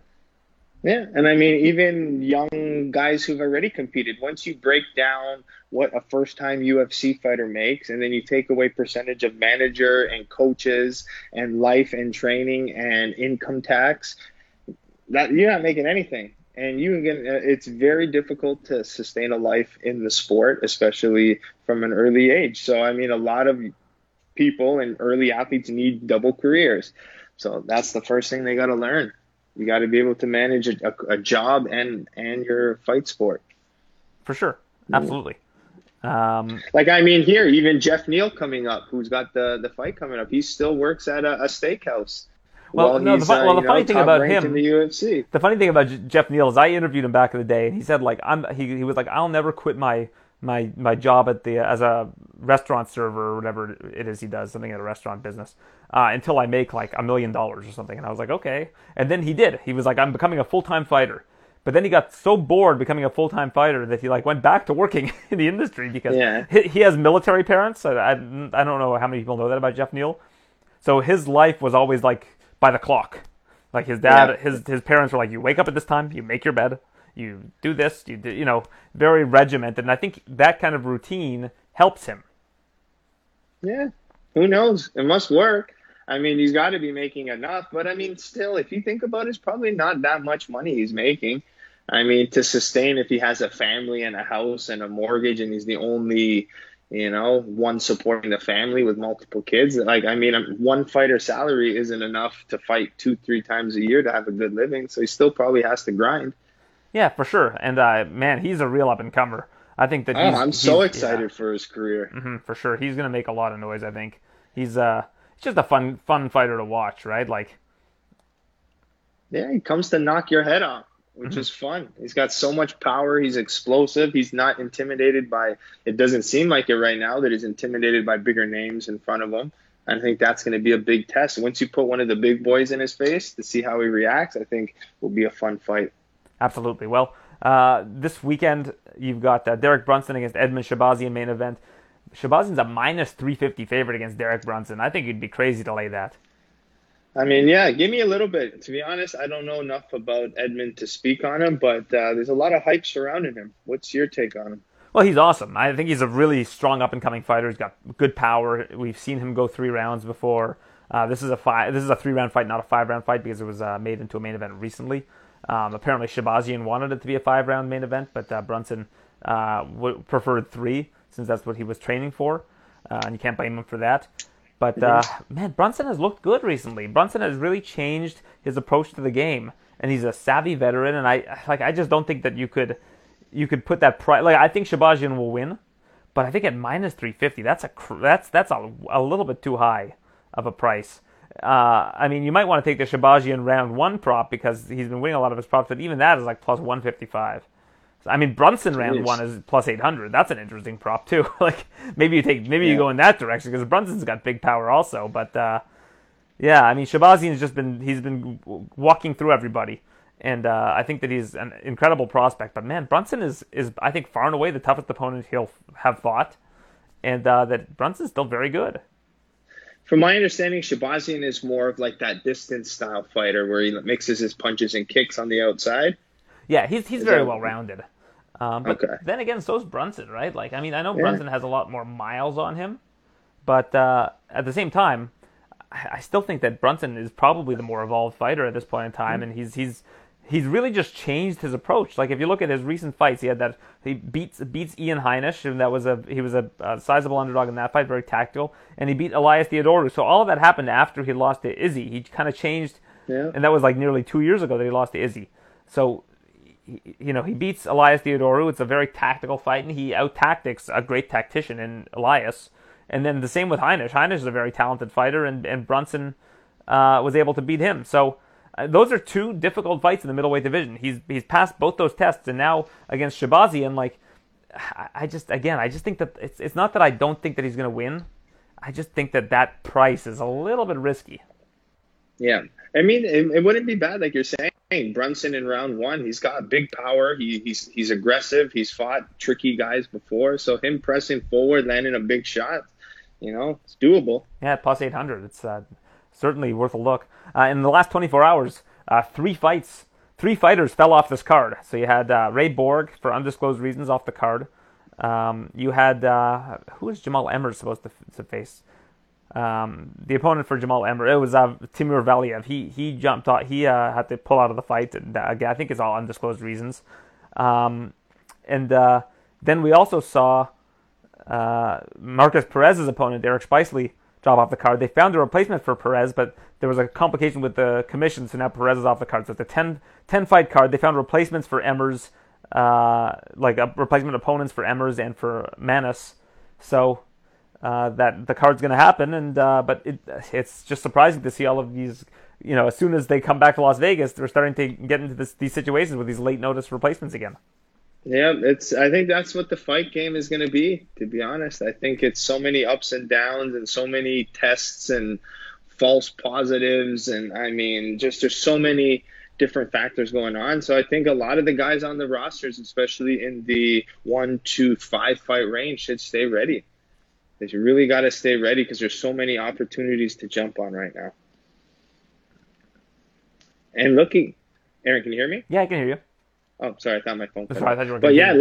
Yeah, and I mean, even young guys who've already competed, once you break down what a first time UFC fighter makes, and then you take away percentage of manager and coaches and life and training and income tax, that you're not making anything. And you again, uh, it's very difficult to sustain a life in the sport, especially from an early age. So, I mean, a lot of people and early athletes need double careers. So that's the first thing they got to learn. You got to be able to manage a, a, a job and and your fight sport. For sure, absolutely. Um, Like I mean, here even Jeff Neal coming up, who's got the the fight coming up. He still works at a, a steakhouse. Well, no, the uh, well, the funny know, thing about him- the UFC. the funny thing about Jeff Neal is I interviewed him back in the day, and he said like I'm he, he was like I'll never quit my my my job at the as a restaurant server or whatever it is he does something at a restaurant business uh, until I make like a million dollars or something. And I was like okay, and then he did. He was like I'm becoming a full time fighter. But then he got so bored becoming a full time fighter that he like went back to working in the industry because Yeah. he, he has military parents. I, I, I don't know how many people know that about Jeff Neal. So his life was always like by the clock. Like his dad, Yeah. his his parents were like, you wake up at this time, you make your bed, you do this, you do, you know, very regimented. And I think that kind of routine helps him. Yeah, who knows? It must work. I mean, he's got to be making enough. But I mean, still, if you think about it, it's probably not that much money he's making. I mean, to sustain if he has a family and a house and a mortgage and he's the only, you know, one supporting the family with multiple kids. Like, I mean, one fighter salary isn't enough to fight two, three times a year to have a good living. So he still probably has to grind. Yeah, for sure. And uh, man, he's a real up and comer. I think that Oh, I'm so excited for his career. yeah, mhm, for sure. He's gonna make a lot of noise. I think he's uh, he's just a fun fun fighter to watch, right? Like, Yeah, he comes to knock your head off. which mm-hmm. is fun. He's got so much power. He's explosive. He's not intimidated by. It doesn't seem like it right now that he's intimidated by bigger names in front of him. I think that's going to be a big test. Once you put one of the big boys in his face to see how he reacts, I think will be a fun fight. Absolutely. Well, uh, this weekend you've got uh, Derek Brunson against Edmen Shahbazyan main event. Shahbazyan's a minus 350 favorite against Derek Brunson. I think you'd be crazy to lay that. I mean, yeah, give me a little bit. To be honest, I don't know enough about Edmen to speak on him, but uh, there's a lot of hype surrounding him. What's your take on him? Well, he's awesome. I think he's a really strong up and coming fighter. He's got good power. We've seen him go three rounds before. Uh, this is a five. This is a three round fight, not a five round fight, because it was uh, made into a main event recently. Um, apparently, Shahbazyan wanted it to be a five round main event, but uh, Brunson uh, w- preferred three since that's what he was training for, uh, and you can't blame him for that. But uh, man, Brunson has looked good recently. Brunson has really changed his approach to the game, and he's a savvy veteran. And I like. I just don't think that you could you could put that price. Like I think Shahbazyan will win, but I think at minus three fifty, that's a that's that's a, a little bit too high of a price. Uh, I mean, you might want to take the Shahbazyan round one prop because he's been winning a lot of his props, but even that is like plus one fifty five. I mean, Brunson round one is plus eight hundred. That's an interesting prop too. like maybe you take maybe yeah. you go in that direction because Brunson's got big power also. But uh, yeah, I mean, Shahbazyan's just been he's been walking through everybody and uh, I think that he's an incredible prospect. But man, Brunson is is I think far and away the toughest opponent he'll have fought, and uh, that Brunson's still very good. From my understanding, Shahbazyan is more of like that distance style fighter where he mixes his punches and kicks on the outside. Yeah, he's he's is very that... well rounded. Um, but okay. then again, so is Brunson, right? Like, I mean, I know yeah. Brunson has a lot more miles on him, but uh, at the same time, I still think that Brunson is probably the more evolved fighter at this point in time, mm-hmm. and he's he's he's really just changed his approach. Like if you look at his recent fights, he had that he beats beats Ian Heinisch, and that was a he was a, a sizable underdog in that fight, very tactical, and he beat Elias Theodorou. So all of that happened after he lost to Izzy. He kind of changed, yeah. and that was like nearly two years ago that he lost to Izzy. So. You know, he beats Elias Theodorou. It's a very tactical fight, and he out tactics a great tactician in Elias. And then the same with Heinisch. Heinisch is a very talented fighter, and, and Brunson uh, was able to beat him. So those are two difficult fights in the middleweight division. He's he's passed both those tests, and now against Shahbazyan, like I just again, I just think that it's it's not that I don't think that he's going to win. I just think that that price is a little bit risky. Yeah, I mean, it, it wouldn't be bad, like you're saying. Brunson in round one, he's got big power. He, he's he's aggressive. He's fought tricky guys before, so him pressing forward, landing a big shot, you know, it's doable. Yeah, plus eight hundred. It's uh, certainly worth a look. Uh, in the last 24 hours, uh, three fights, three fighters fell off this card. So you had uh, Ray Borg for undisclosed reasons off the card. Um, you had uh, who Jamal Emmer supposed to, to face? Um, the opponent for Jamal Emmer, it was uh, Timur Valiev. He he jumped out. He uh, had to pull out of the fight. Again, I think it's all undisclosed reasons. Um, and then we also saw Markus Perez's opponent, Eric Spicely, drop off the card. They found a replacement for Perez, but there was a complication with the commission, so now Perez is off the card. So it's a 10, 10 fight card. They found replacements for Emmers, uh, like a replacement opponents for Emmers and for Manus. So uh, that the card's going to happen, and uh, but it, it's just surprising to see all of these. You know, as soon as they come back to Las Vegas, they're starting to get into this, these situations with these late notice replacements again. Yeah, it's. I think that's what the fight game is going to be. To be honest, I think it's so many ups and downs and so many tests and false positives, and I mean, just there's so many different factors going on. So I think a lot of the guys on the rosters, especially in the one, two, five fight range, should stay ready. They really got to stay ready because there's so many opportunities to jump on right now. And looking, Aaron, can you hear me? Yeah, I can hear you. Oh, sorry, I thought my phone. Cut you were but yeah,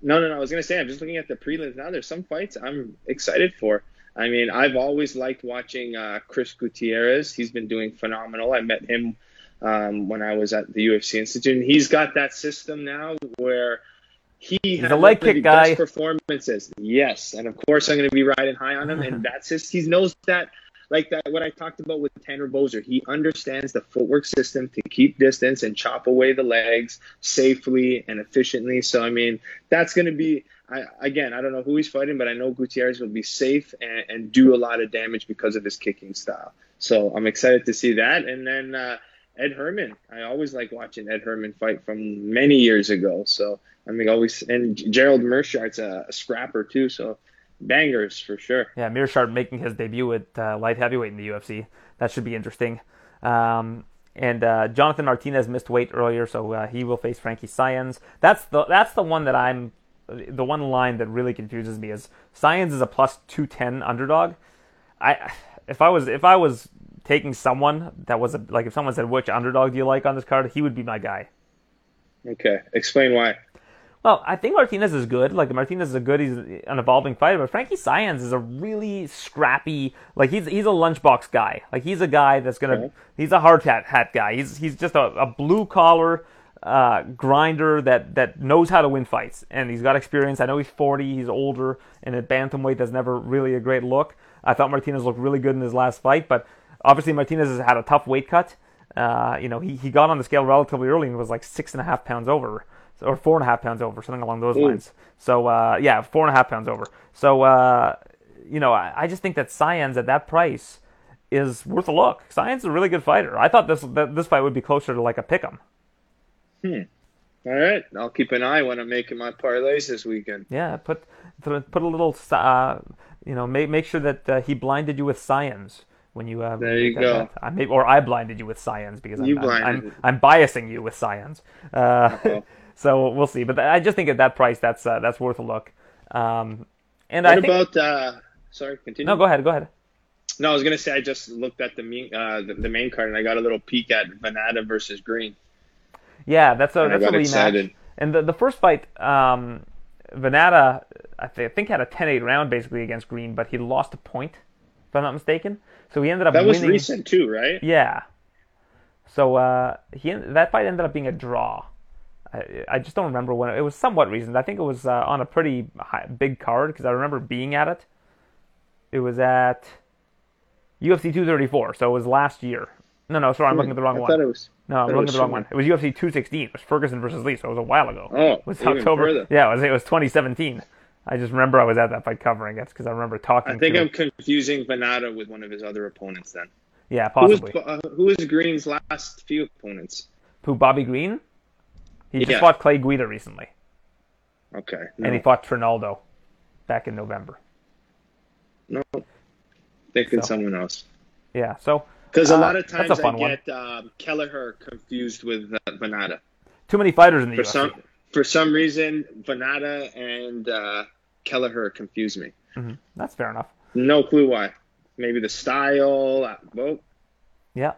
no, no, no. I was gonna say I'm just looking at the prelims now. There's some fights I'm excited for. I mean, I've always liked watching uh, Chris Gutierrez. He's been doing phenomenal. I met him um, when I was at the UFC Institute, and he's got that system now where he he's has a leg kick guy. performances. Yes, and of course I'm going to be riding high on him, and that's his. He knows that like that what I talked about with Tanner Boser. He understands the footwork system to keep distance and chop away the legs safely and efficiently. So I mean, that's going to be I, again. I don't know who he's fighting, but I know Gutierrez will be safe and, and, do a lot of damage because of his kicking style. So I'm excited to see that. And then uh, Ed Herman. I always like watching Ed Herman fight from many years ago. So I mean, always and Gerald Meerschaert's a, a scrapper too. So bangers for sure. Yeah, Meerschaert making his debut at uh, light heavyweight in the UFC. That should be interesting. Um, and uh, Jonathan Martinez missed weight earlier, so uh, he will face Frankie Saenz. That's the that's the one that I'm the one line that really confuses me is Saenz is a plus two ten underdog. I if I was if I was taking someone that was a, like if someone said which underdog do you like on this card, he would be my guy. Okay, explain why. Well, I think Martinez is good. Like Martinez is a good, he's an evolving fighter. But Frankie Saenz is a really scrappy. Like he's he's a lunchbox guy. Like he's a guy that's gonna. Okay. He's a hard hat hat guy. He's he's just a, a blue collar uh, grinder that that knows how to win fights, and he's got experience. I know he's 40. He's older, and at bantamweight that's never really a great look. I thought Martinez looked really good in his last fight, but obviously Martinez has had a tough weight cut. Uh, you know, he, he got on the scale relatively early and was like six and a half pounds over or four and a half pounds over, something along those Ooh. lines. So uh, yeah, four and a half pounds over. So uh, you know, I, I, just think that Saenz at that price is worth a look. Saenz is a really good fighter. I thought this that this fight would be closer to like a pick'em. Hmm. All right, I'll keep an eye when I'm making my parlays this weekend. Yeah, put put a little, uh, you know, make make sure that uh, he blinded you with Saenz when you uh, there you go. I may, or I blinded you with science because I'm, I'm, I'm, I'm, biasing you with science. Uh, so we'll see. But I just think at that price, that's uh, that's worth a look. Um, and what I think, about? Uh, sorry, continue. No, go ahead. Go ahead. No, I was gonna say I just looked at the main uh, the, the, main card and I got a little peek at Vannata versus Green. Yeah, that's a that's a rematch. And the the first fight, um, Vannata, I, th- I think had a 10-8 round basically against Green, but he lost a point, if I'm not mistaken. So he ended up that was winning. recent too, right? Yeah. So uh, he that fight ended up being a draw. I, I just don't remember when it, it was somewhat recent. I think it was uh, on a pretty high, big card because I remember being at it. It was at UFC 234, so it was last year. No, no, sorry, I'm looking at the wrong I one. Thought it was, no, I'm looking at the wrong one. It was UFC 216. It was Ferguson versus Lee, so it was a while ago. Oh, it was October. Further. Yeah, it was, it was 2017. I just remember I was at that fight covering it because I remember talking. I think I'm him. confusing Vannata with one of his other opponents. Then. Yeah, possibly. Who was, uh, who was Green's last few opponents? Who? Bobby Green. He just yeah. fought Clay Guida recently. Okay. No. And he fought Trinaldo back in November. No, thinking so, someone else. Yeah. So. Because a uh, lot of times I get um, Kelleher confused with uh, Vannata. Too many fighters in the for UFC. Some, for some reason, Vannata and uh, Kelleher confuse me. Mm-hmm. That's fair enough. No clue why. Maybe the style. Uh, well, yeah.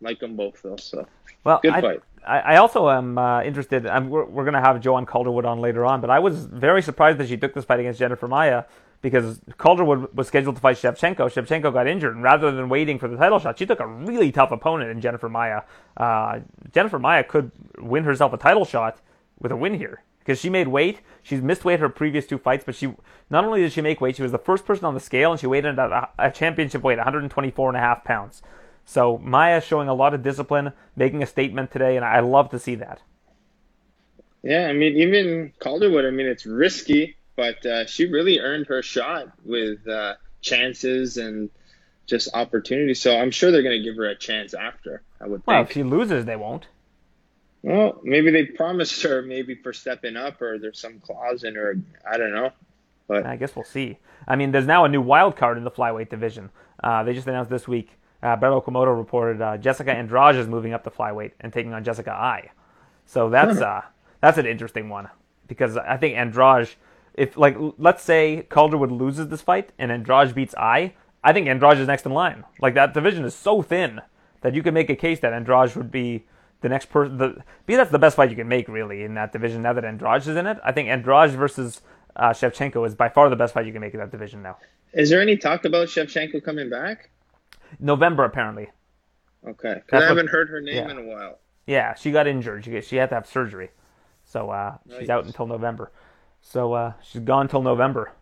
Like them both though. So. Well, good I, fight. I, also am uh, interested. I'm, we're we're going to have Joanne Calderwood on later on, but I was very surprised that she took this fight against Jennifer Maia because Calderwood was scheduled to fight Shevchenko. Shevchenko got injured, and rather than waiting for the title shot, she took a really tough opponent in Jennifer Maia. Uh, Jennifer Maia could win herself a title shot with a win here because she made weight. She's missed weight her previous two fights, but she not only did she make weight, she was the first person on the scale, and she weighed in at a, a championship weight, 124 and a half pounds. So Maia showing a lot of discipline, making a statement today, and I love to see that. Yeah, I mean, even Calderwood, I mean, it's risky, but uh, she really earned her shot with uh, chances and just opportunities. So I'm sure they're going to give her a chance after. I would. Well, think. if she loses, they won't. Well, maybe they promised her maybe for stepping up, or there's some clause in her. I don't know. But I guess we'll see. I mean, there's now a new wild card in the flyweight division. Uh, they just announced this week uh, Beto Komodo reported uh, Jessica Andrade is moving up to flyweight and taking on Jessica Eye. So that's uh, that's an interesting one because I think Andrade, if like let's say Calderwood loses this fight and Andrade beats Eye, I think Andrade is next in line. Like that division is so thin that you can make a case that Andrade would be the next person. The because that's the best fight you can make really in that division now that Andrade is in it. I think Andrade versus uh, Shevchenko is by far the best fight you can make in that division now. Is there any talk about Shevchenko coming back? November apparently. Okay, because I haven't what, heard her name yeah. in a while. Yeah, she got injured. She she had to have surgery, so uh, she's out until November. So uh, she's gone until November.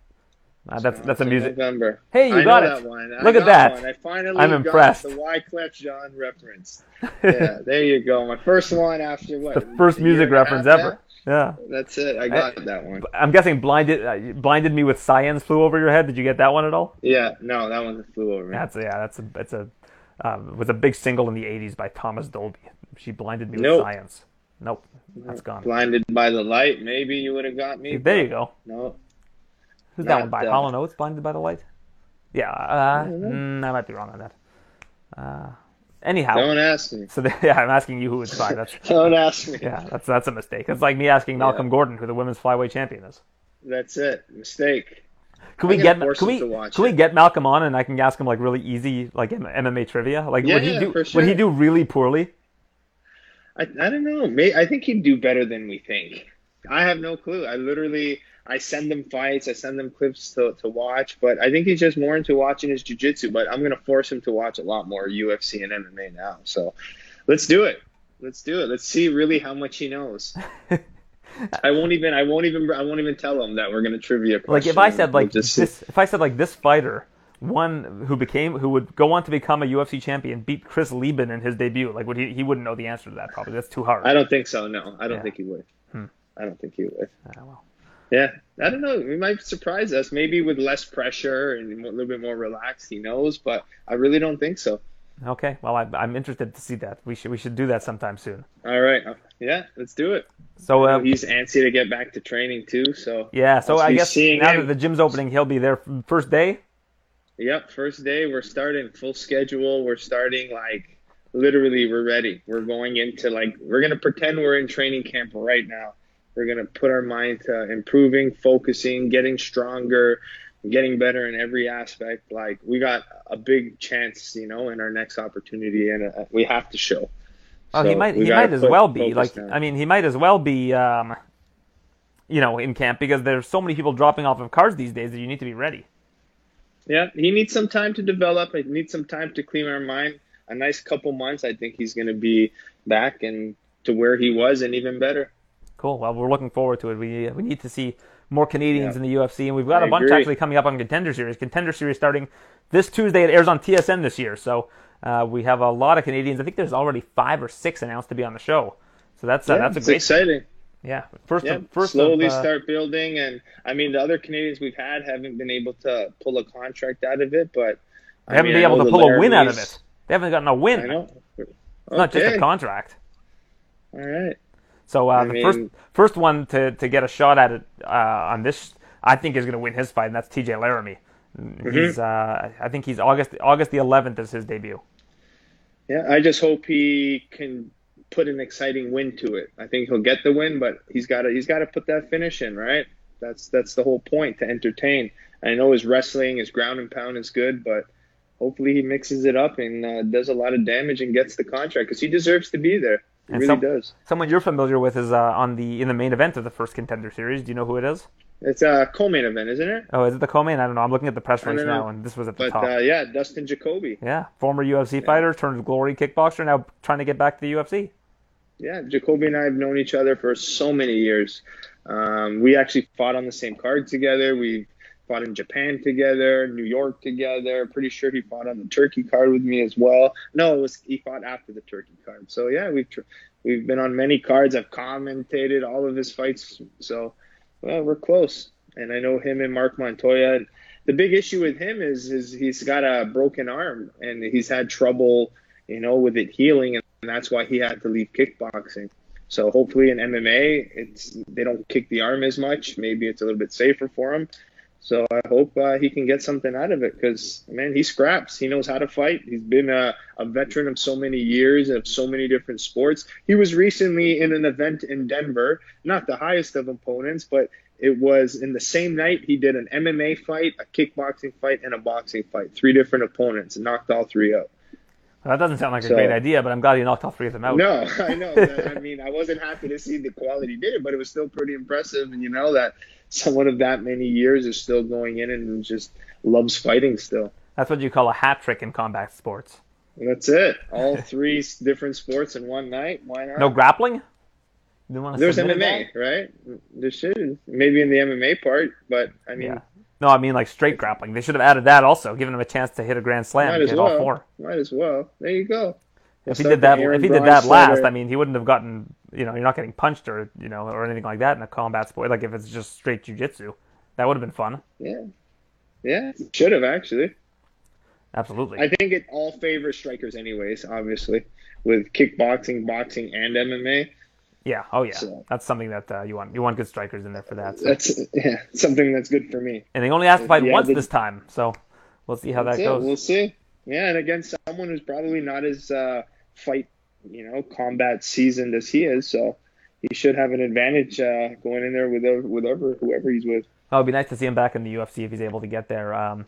Uh, that's that's a music. November. Hey, you I got it. Look at that. One. I finally I'm impressed. the Wyclef Jean reference. yeah, there you go. My first one after what? the first music reference ever. Yeah. That's it. I got I, that one. I'm guessing blinded uh, blinded me with science flew over your head. Did you get that one at all? Yeah. No, that one flew over me. That's yeah. That's a it's a um, was a big single in the '80s by Thomas Dolby. She blinded me Nope. with science. Nope, that's gone. Blinded by the light. Maybe you would have got me. There you go. No. Who's that one by? Hall and Oates, Blinded by the Light? Yeah, uh, don't mm, I might be wrong on that. Uh, anyhow, Don't ask me. so the, yeah, I'm asking you who it's by. That's Don't ask me. yeah, that's that's a mistake. It's like me asking Malcolm Gordon who the women's flyweight champion is. That's it. Mistake. Can we get can we can we get Malcolm on and I can ask him like really easy like MMA trivia? Like Yeah, would he yeah, do for would he do really poorly? I, I don't know. May, I think he'd do better than we think. I have no clue. I literally I send them fights, I send them clips to, to watch, but I think he's just more into watching his jiu-jitsu. But I'm gonna force him to watch a lot more UFC and MMA now. So let's do it. Let's do it. Let's see really how much he knows. I won't even. I won't even. I won't even tell him that we're gonna trivia. Like if I said like this, if I said like this fighter, one who became who would go on to become a UFC champion, beat Chris Leben in his debut, like would he he wouldn't know the answer to that probably. That's too hard. I don't think so. No, I don't Yeah. think he would. Hmm. I don't think he would. Ah, well. Yeah, I don't know. He might surprise us. Maybe with less pressure and a little bit more relaxed. He knows, but I really don't think so. Okay, well I, I'm interested to see that. We should we should do that sometime soon. All right. Uh, Yeah, let's do it. So uh, He's antsy to get back to training too. So yeah, so I guess seeing now him. that the gym's opening, he'll be there first day. Yep, first day we're starting full schedule. We're starting like literally we're ready. We're going into like we're gonna pretend we're in training camp right now. We're gonna put our mind to improving, focusing, getting stronger, getting better in every aspect. Like we got a big chance, you know, in our next opportunity, and uh, we have to show. Oh, he might he might as well be like now. I mean he might as well be um, you know in camp because there's so many people dropping off of cars these days that you need to be ready. Yeah, he needs some time to develop. He needs some time to clear our mind. A nice couple months, I think he's going to be back and to where he was and even better. Cool. Well, we're looking forward to it. We we need to see more Canadians Yeah. in the UFC, and we've got I a bunch agree. actually coming up on Contender Series. Contender Series starting this Tuesday. It airs on TSN this year, so uh, we have a lot of Canadians. I think there's already five or six announced to be on the show. So that's uh, Yeah, that's a great. exciting. Yeah, first Yeah, of, first slowly of, uh, start building, and I mean the other Canadians we've had haven't been able to pull a contract out of it, but They haven't mean, been able to pull a win out of it. They haven't gotten a win. I know. It's not just a contract. All right. So uh, the mean- first first one to, to get a shot at it uh, on this, I think, is going to win his fight, and that's T.J. Laramie. Mm-hmm. He's, uh, I think he's August August the 11th is his debut. Yeah, I just hope he can put an exciting win to it. I think he'll get the win, but he's got to he's got to put that finish in, right? That's that's the whole point to entertain. I know his wrestling, his ground and pound is good, but hopefully he mixes it up and uh, does a lot of damage and gets the contract because he deserves to be there. Really some- does. Someone you're familiar with is uh, on the in the main event of the first contender series. Do you know who it is? It's a co-main event, isn't it? Oh, is it the co-main? I don't know. I'm looking at the press release now, and this was at the But top. uh, yeah, Dustin Jacoby. yeah, former UFC fighter turned glory kickboxer, now trying to get back to the UFC. Yeah, Jacoby and I have known each other for so many years. Um, we actually fought on the same card together. We fought in Japan together, New York together. Pretty sure he fought on the Turkey card with me as well. No, it was he fought after the Turkey card. So yeah, we've tr- we've been on many cards. I've commentated all of his fights. So well, we're close. And I know him and Marc Montoya. The big issue with him is is he's got a broken arm and he's had trouble, you know, with it healing, and that's why he had to leave kickboxing. So hopefully in MMA, it's they don't kick the arm as much. Maybe it's a little bit safer for him. So I hope uh, he can get something out of it because man, he scraps. He knows how to fight. He's been a, a veteran of so many years of so many different sports. He was recently in an event in Denver, not the highest of opponents, but it was in the same night he did an MMA fight, a kickboxing fight, and a boxing fight. Three different opponents and knocked all three out. Well, that doesn't sound like a So- great idea, but I'm glad you knocked all three of them out. No, I know. I mean, I wasn't happy to see the quality did it, but it was still pretty impressive. And you know that someone of that many years is still going in and just loves fighting still. That's what you call a hat trick in combat sports. That's it. All three different sports in one night. Why not? No grappling. You want to There's MMA, right? There should maybe in the MMA part, but I mean, Yeah. No, I mean like straight grappling. They should have added that also, giving him a chance to hit a grand slam, might as hit all well. four. Might as well. There you go. If he did that, if he did that last, I mean, he wouldn't have gotten. You know, you're not getting punched or you know or anything like that in a combat sport. Like if it's just straight jujitsu, that would have been fun. yeah, yeah, should have actually. Absolutely. I think it all favors strikers, anyways. Obviously, with kickboxing, boxing, and MMA. Yeah. Oh, yeah. So, that's something that uh, you want. You want good strikers in there for that. So. That's yeah, something that's good for me. And they only asked to fight yeah, once the, this time, so we'll see how that goes. It. We'll see. Yeah, and against someone who's probably not as uh, fight, you know, combat seasoned as he is, so he should have an advantage uh, going in there with whoever whoever he's with. Oh, it'd be nice to see him back in the UFC if he's able to get there. Um,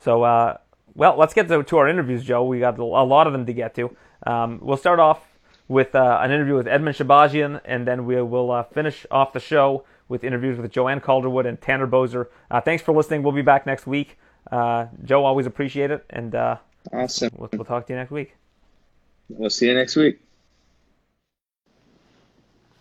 so, uh, well, let's get to, to, our interviews, Joe. We got a lot of them to get to. Um, we'll start off with uh, an interview with Edmen Shahbazyan, and then we will uh, finish off the show with interviews with Joanne Calderwood and Tanner Boser. Uh, thanks for listening. We'll be back next week. Uh, Joe, always appreciate it, and uh, awesome. We'll, we'll talk to you next week. We'll see you next week.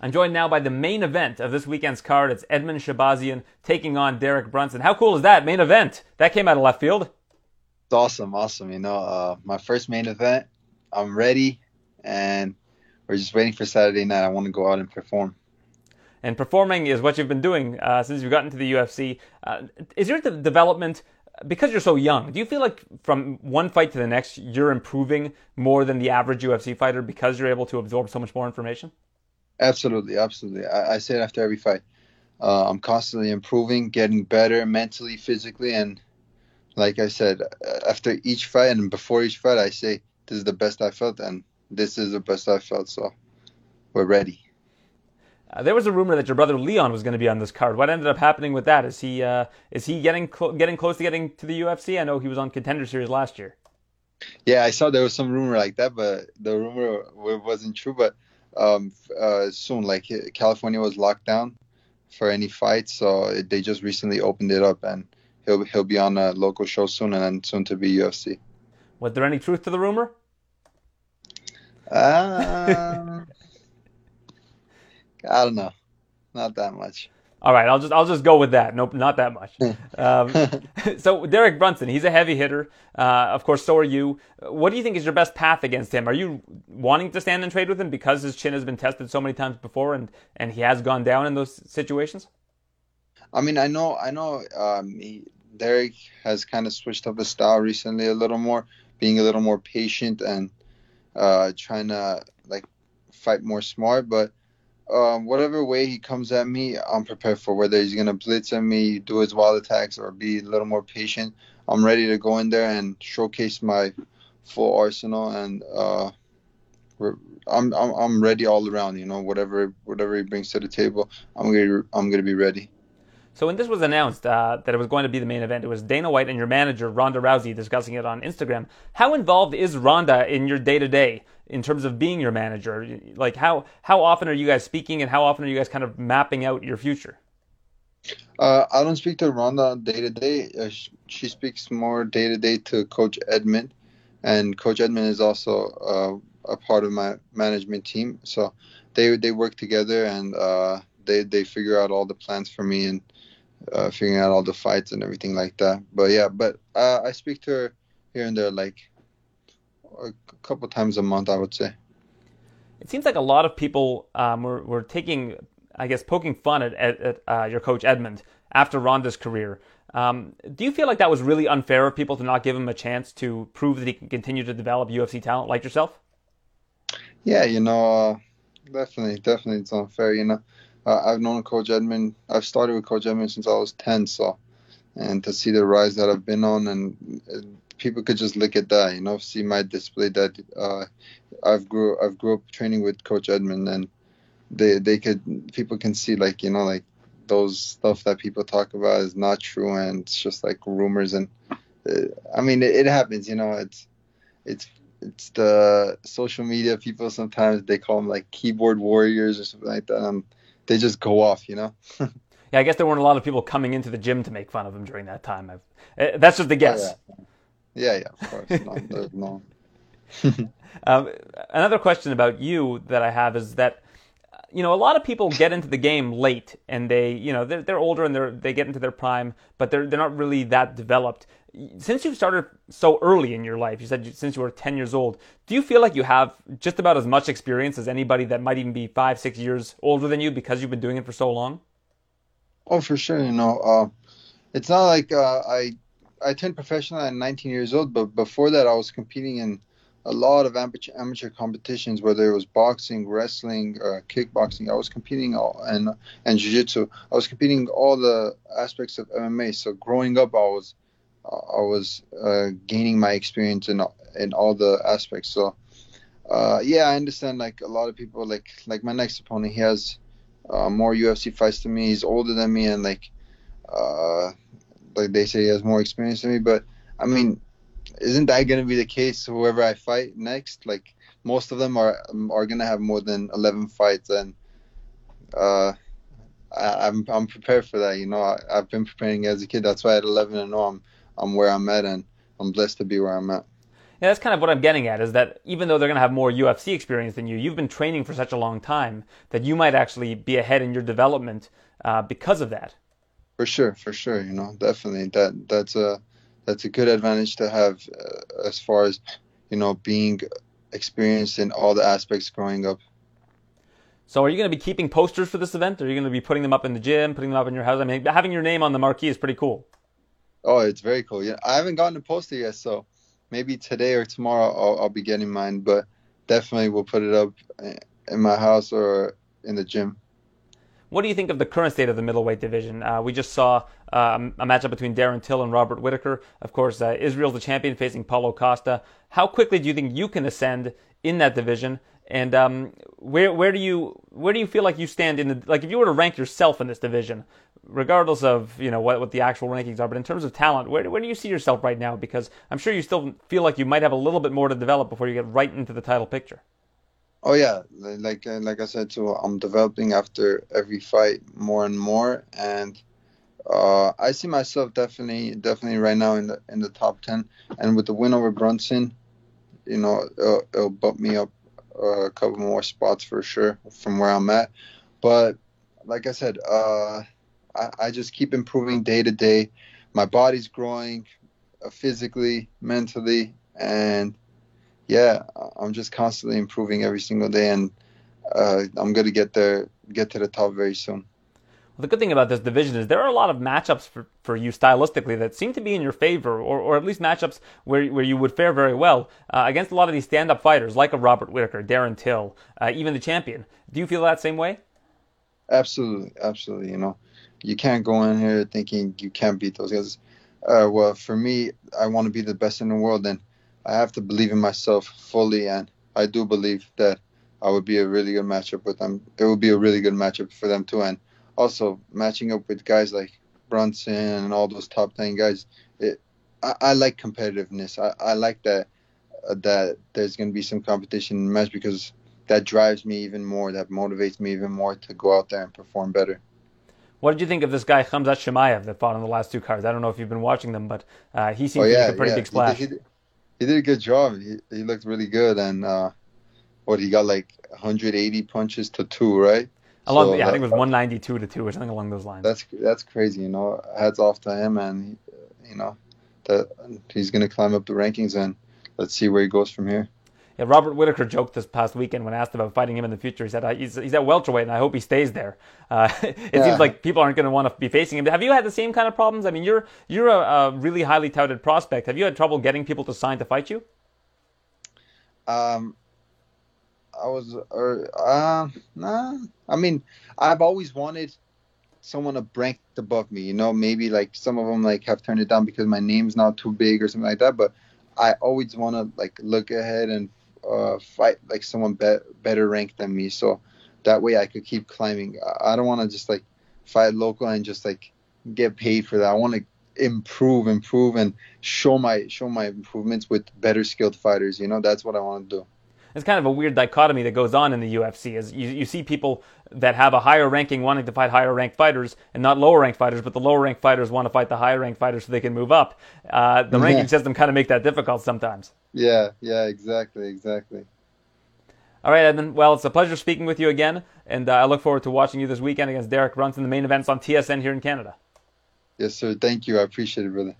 I'm joined now by the main event of this weekend's card. It's Edmen Shahbazyan taking on Derek Brunson. How cool is that? Main event. That came out of left field. It's awesome, awesome. You know, uh, my first main event. I'm ready, and we're just waiting for Saturday night. I want to go out and perform. And performing is what you've been doing uh, since you've gotten to the UFC. Uh, is your de- development because you're so young? Do you feel like from one fight to the next you're improving more than the average UFC fighter because you're able to absorb so much more information? Absolutely, absolutely. I, I say it after every fight. Uh, I'm constantly improving, getting better mentally, physically, and like I said, uh, after each fight and before each fight, I say this is the best I felt, and this is the best I felt. So we're ready. Uh, there was a rumor that your brother Leon was going to be on this card. What ended up happening with that? Is he uh, is he getting cl- getting close to getting to the UFC? I know he was on Contender Series last year. Yeah, I saw there was some rumor like that, but the rumor wasn't true. But um, uh, soon. Like California was locked down for any fights, so they just recently opened it up, and he'll he'll be on a local show soon, and then soon to be UFC. Was there any truth to the rumor? Uh, I don't know, not that much. All right, I'll just I'll just go with that. Nope, not that much. Um, so Derek Brunson, he's a heavy hitter. Uh, of course, so are you. What do you think is your best path against him? Are you wanting to stand and trade with him because his chin has been tested so many times before, and and he has gone down in those situations? I mean, I know, I know. Um, he, Derek has kind of switched up his style recently a little more, being a little more patient and uh, trying to like fight more smart, but um, whatever way he comes at me, I'm prepared for. Whether he's gonna blitz at me, do his wild attacks, or be a little more patient, I'm ready to go in there and showcase my full arsenal. And uh, I'm, I'm I'm ready all around. You know, whatever whatever he brings to the table, I'm gonna I'm gonna be ready. So when this was announced uh, that it was going to be the main event, it was Dana White and your manager Ronda Rousey discussing it on Instagram. How involved is Ronda in your day to day? in terms of being your manager? Like how how often are you guys speaking, and how often are you guys kind of mapping out your future? Uh, I don't speak to Ronda day to day. She speaks more day to day to Coach Edmen, and Coach Edmen is also uh, a part of my management team. So they they work together and uh, they they figure out all the plans for me and uh, figuring out all the fights and everything like that. But yeah, but uh, I speak to her here and there, like a couple times a month, I would say. It seems like a lot of people um, were, were taking, I guess, poking fun at, at, at uh, your coach Edmund after Ronda's career. Um, do you feel like that was really unfair of people to not give him a chance to prove that he can continue to develop UFC talent like yourself? Yeah, you know, uh, definitely, definitely, it's unfair. You know, uh, I've known Coach Edmund. I've started with Coach Edmund since I was ten, so and to see the rise that I've been on and people could just look at that, you know, see my display that uh, I've grew I've grew up training with Coach Edmen, and they they could people can see like you know like those stuff that people talk about is not true and it's just like rumors and uh, I mean it, it happens, you know, it's it's it's the social media people sometimes they call them like keyboard warriors or something like that they just go off, you know. yeah, I guess there weren't a lot of people coming into the gym to make fun of him during that time. I've, uh, that's just a guess. Oh, yeah. Yeah, yeah, of course. no, no. um, another question about you that I have is that you know a lot of people get into the game late and they you know they're, they're older and they're they get into their prime but they're they're not really that developed since you started so early in your life you said since you were 10 years old do you feel like you have just about as much experience as anybody that might even be five six years older than you because you've been doing it for so long oh for sure you know uh, it's not like uh, i I turned professional at 19 years old, but before that, I was competing in a lot of amateur, amateur competitions, whether it was boxing, wrestling, uh, kickboxing. I was competing all, and and jiu-jitsu. I was competing all the aspects of MMA. So growing up, I was I was uh, gaining my experience in in all the aspects. So uh, yeah, I understand. Like a lot of people, like like my next opponent, he has uh, more UFC fights than me. He's older than me, and like uh, like they say, he has more experience than me. But I mean, isn't that going to be the case? Whoever I fight next, like most of them are are going to have more than 11 fights, and uh, I, am I'm, I'm prepared for that. You know, I, have been preparing as a kid. That's why at 11 and 0, I'm I'm where I'm at, and I'm blessed to be where I'm at. Yeah, that's kind of what I'm getting at is that even though they're going to have more UFC experience than you, you've been training for such a long time that you might actually be ahead in your development uh, because of that. For sure, for sure. You know, definitely that that's a that's a good advantage to have uh, as far as you know being experienced in all the aspects growing up. So, are you going to be keeping posters for this event? Or are you going to be putting them up in the gym, putting them up in your house? I mean, having your name on the marquee is pretty cool. Oh, it's very cool. Yeah, I haven't gotten a poster yet, so maybe today or tomorrow I'll, I'll be getting mine. But definitely, we'll put it up in my house or in the gym. What do you think of the current state of the middleweight division? Uh, we just saw um, a matchup between Darren Till and Robert Whitaker. Of course, uh, Israel's the champion facing Paulo Costa. How quickly do you think you can ascend in that division? And um, where where do you where do you feel like you stand in the like if you were to rank yourself in this division, regardless of you know what, what the actual rankings are, but in terms of talent, where where do you see yourself right now? Because I'm sure you still feel like you might have a little bit more to develop before you get right into the title picture. Oh yeah, like uh, like I said, too, I'm developing after every fight more and more, and uh, I see myself definitely definitely right now in the in the top ten, and with the win over Brunson, you know, it'll, it'll bump me up uh, a couple more spots for sure from where I'm at. But like I said, uh, I, I just keep improving day to day. My body's growing uh, physically, mentally, and yeah, I'm just constantly improving every single day, and uh, I'm gonna get there, get to the top very soon. The good thing about this division is there are a lot of matchups for, for you stylistically that seem to be in your favor, or, or at least matchups where, where you would fare very well uh, against a lot of these stand up fighters like a Robert Whitaker, Darren Till, uh, even the champion. Do you feel that same way? Absolutely, absolutely. You know, you can't go in here thinking you can't beat those guys. Uh, well, for me, I want to be the best in the world, and I have to believe in myself fully, and I do believe that I would be a really good matchup with them. It would be a really good matchup for them too, and also matching up with guys like Brunson and all those top ten guys. It, I, I like competitiveness. I, I like that uh, that there's going to be some competition in the match because that drives me even more. That motivates me even more to go out there and perform better. What did you think of this guy Khamzat Chimaev that fought on the last two cards? I don't know if you've been watching them, but uh, he seemed oh, yeah, to make a pretty yeah. big splash. He did, he, did, he did a good job. He, he looked really good, and uh, what he got like 180 punches to two, right? Along, so yeah, that, I think it was 192 to two or something along those lines. That's that's crazy, you know. Heads off to him, and you know that he's going to climb up the rankings, and let's see where he goes from here. Yeah, Robert Whitaker joked this past weekend when asked about fighting him in the future. He said he's, he's at welterweight, and I hope he stays there. Uh, it yeah. seems like people aren't going to want to be facing him. Have you had the same kind of problems? I mean, you're you're a, a, really highly touted prospect. Have you had trouble getting people to sign to fight you? Um, I was, or uh, nah. I mean, I've always wanted someone to rank above me. You know, maybe like some of them like have turned it down because my name's not too big or something like that. But I always want to like look ahead and uh, fight like someone be- better ranked than me, so that way I could keep climbing. I don't want to just like fight local and just like get paid for that. I want to improve, improve, and show my show my improvements with better skilled fighters. You know, that's what I want to do it's kind of a weird dichotomy that goes on in the UFC. Is you, you see people that have a higher ranking wanting to fight higher ranked fighters and not lower ranked fighters, but the lower ranked fighters want to fight the higher ranked fighters so they can move up. Uh, the yeah. ranking system kind of make that difficult sometimes. Yeah, yeah, exactly, exactly. All right, Edmen. Well, it's a pleasure speaking with you again, and uh, I look forward to watching you this weekend against Derek Brunson. The main events on TSN here in Canada. Yes, sir. Thank you. I appreciate it, brother.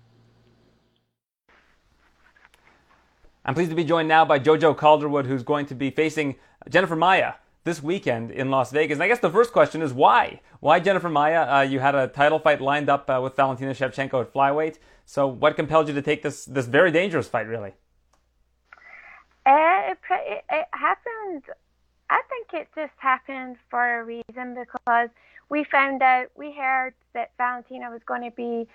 I'm pleased to be joined now by Jojo Calderwood, who's going to be facing Jennifer Maia this weekend in Las Vegas. And I guess the first question is why? Why Jennifer Maia? Uh, you had a title fight lined up uh, with Valentina Shevchenko at flyweight. So what compelled you to take this this very dangerous fight, really? Uh, it, it, it happened. I think it just happened for a reason because we found out, we heard that Valentina was going to be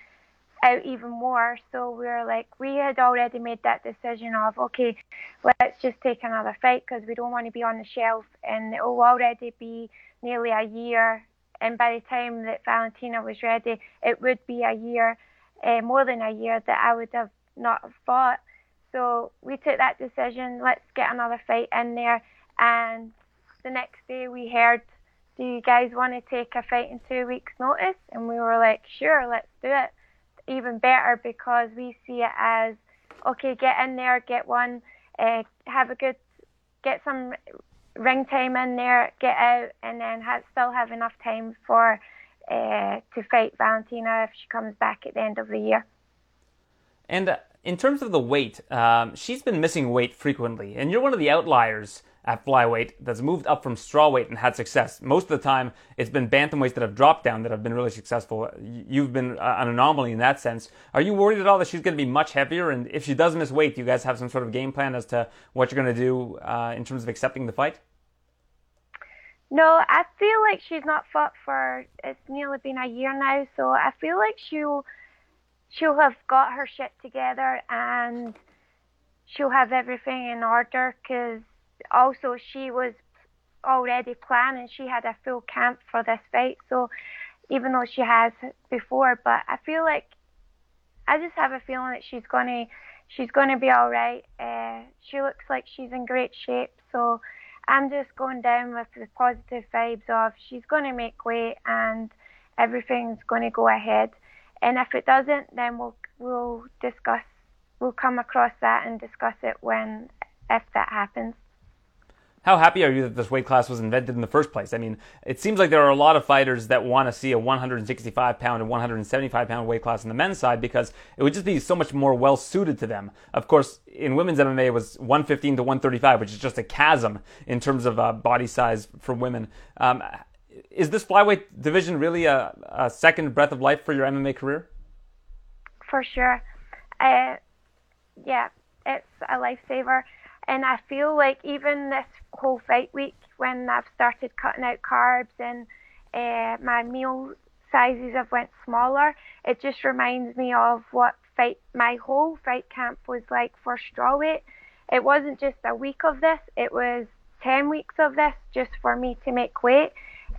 out even more. So we were like, we had already made that decision of, okay, let's just take another fight because we don't want to be on the shelf. And it will already be nearly a year. And by the time that Valentina was ready, it would be a year, uh, more than a year, that I would have not fought. So we took that decision, let's get another fight in there. And the next day we heard do you guys want to take a fight in two weeks' notice? And we were like, sure, let's do it. Even better because we see it as, okay, get in there, get one, uh, have a good, get some ring time in there, get out, and then have, still have enough time for uh, to fight Valentina if she comes back at the end of the year. And uh, in terms of the weight, um, she's been missing weight frequently, and you're one of the outliers at flyweight that's moved up from strawweight and had success. Most of the time, it's been bantamweights that have dropped down that have been really successful. You've been uh, an anomaly in that sense. Are you worried at all that she's going to be much heavier? And if she does miss weight, do you guys have some sort of game plan as to what you're going to do uh, in terms of accepting the fight? No, I feel like she's not fought for. It's nearly been a year now, so I feel like she'll she'll have got her shit together and she'll have everything in order because also she was already planning. She had a full camp for this fight. So even though she has before, but I feel like I just have a feeling that she's gonna she's gonna be all right. Uh, she looks like she's in great shape. So I'm just going down with the positive vibes of she's gonna make weight and everything's gonna go ahead. And if it doesn't, then we'll we'll discuss. We'll come across that and discuss it when if that happens. How happy are you that this weight class was invented in the first place? I mean, it seems like there are a lot of fighters that want to see a 165 pound and 175 pound weight class on the men's side because it would just be so much more well suited to them. Of course, in women's MMA, it was 115 to 135, which is just a chasm in terms of uh, body size for women. Um, is this flyweight division really a, a, second breath of life for your MMA career? For sure. Uh, yeah, it's a lifesaver. And I feel like even this whole fight week, when I've started cutting out carbs and uh, my meal sizes have went smaller, it just reminds me of what fight my whole fight camp was like for strawweight. It wasn't just a week of this; it was ten weeks of this just for me to make weight.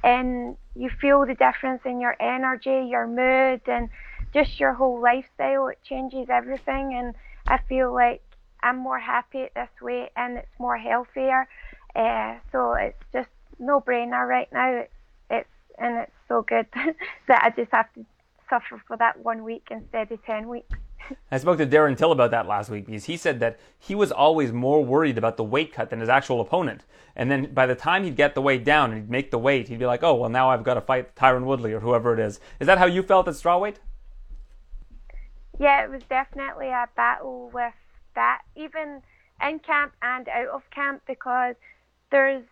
And you feel the difference in your energy, your mood, and just your whole lifestyle. It changes everything, and I feel like I'm more happy this way and it's more healthier. Uh, so it's just no brainer right now. It's it's and it's so good that I just have to suffer for that one week instead of ten weeks. I spoke to Darren Till about that last week because he said that he was always more worried about the weight cut than his actual opponent. And then by the time he'd get the weight down and he'd make the weight, he'd be like, "Oh, well, now I've got to fight Tyron Woodley or whoever it is." Is that how you felt at strawweight? Yeah, it was definitely a battle with that, even in camp and out of camp, because there's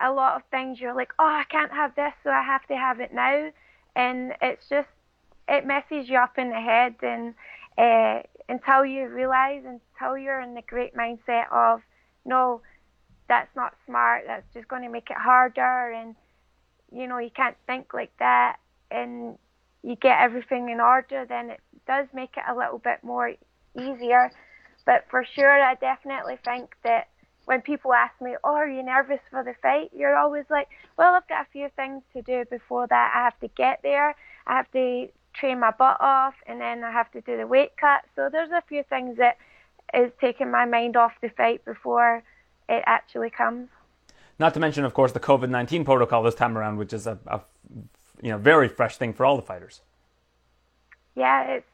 a lot of things you're like, oh, I can't have this, so I have to have it now, and it's just it messes you up in the head, and uh, until you realize, until you're in the great mindset of, no, that's not smart, that's just going to make it harder, and you know you can't think like that, and you get everything in order, then it does make it a little bit more easier but for sure, I definitely think that when people ask me, "Oh, are you nervous for the fight?" You're always like, "Well, I've got a few things to do before that. I have to get there. I have to train my butt off, and then I have to do the weight cut. So there's a few things that is taking my mind off the fight before it actually comes. Not to mention, of course, the COVID nineteen protocol this time around, which is a, a you know very fresh thing for all the fighters. Yeah, it's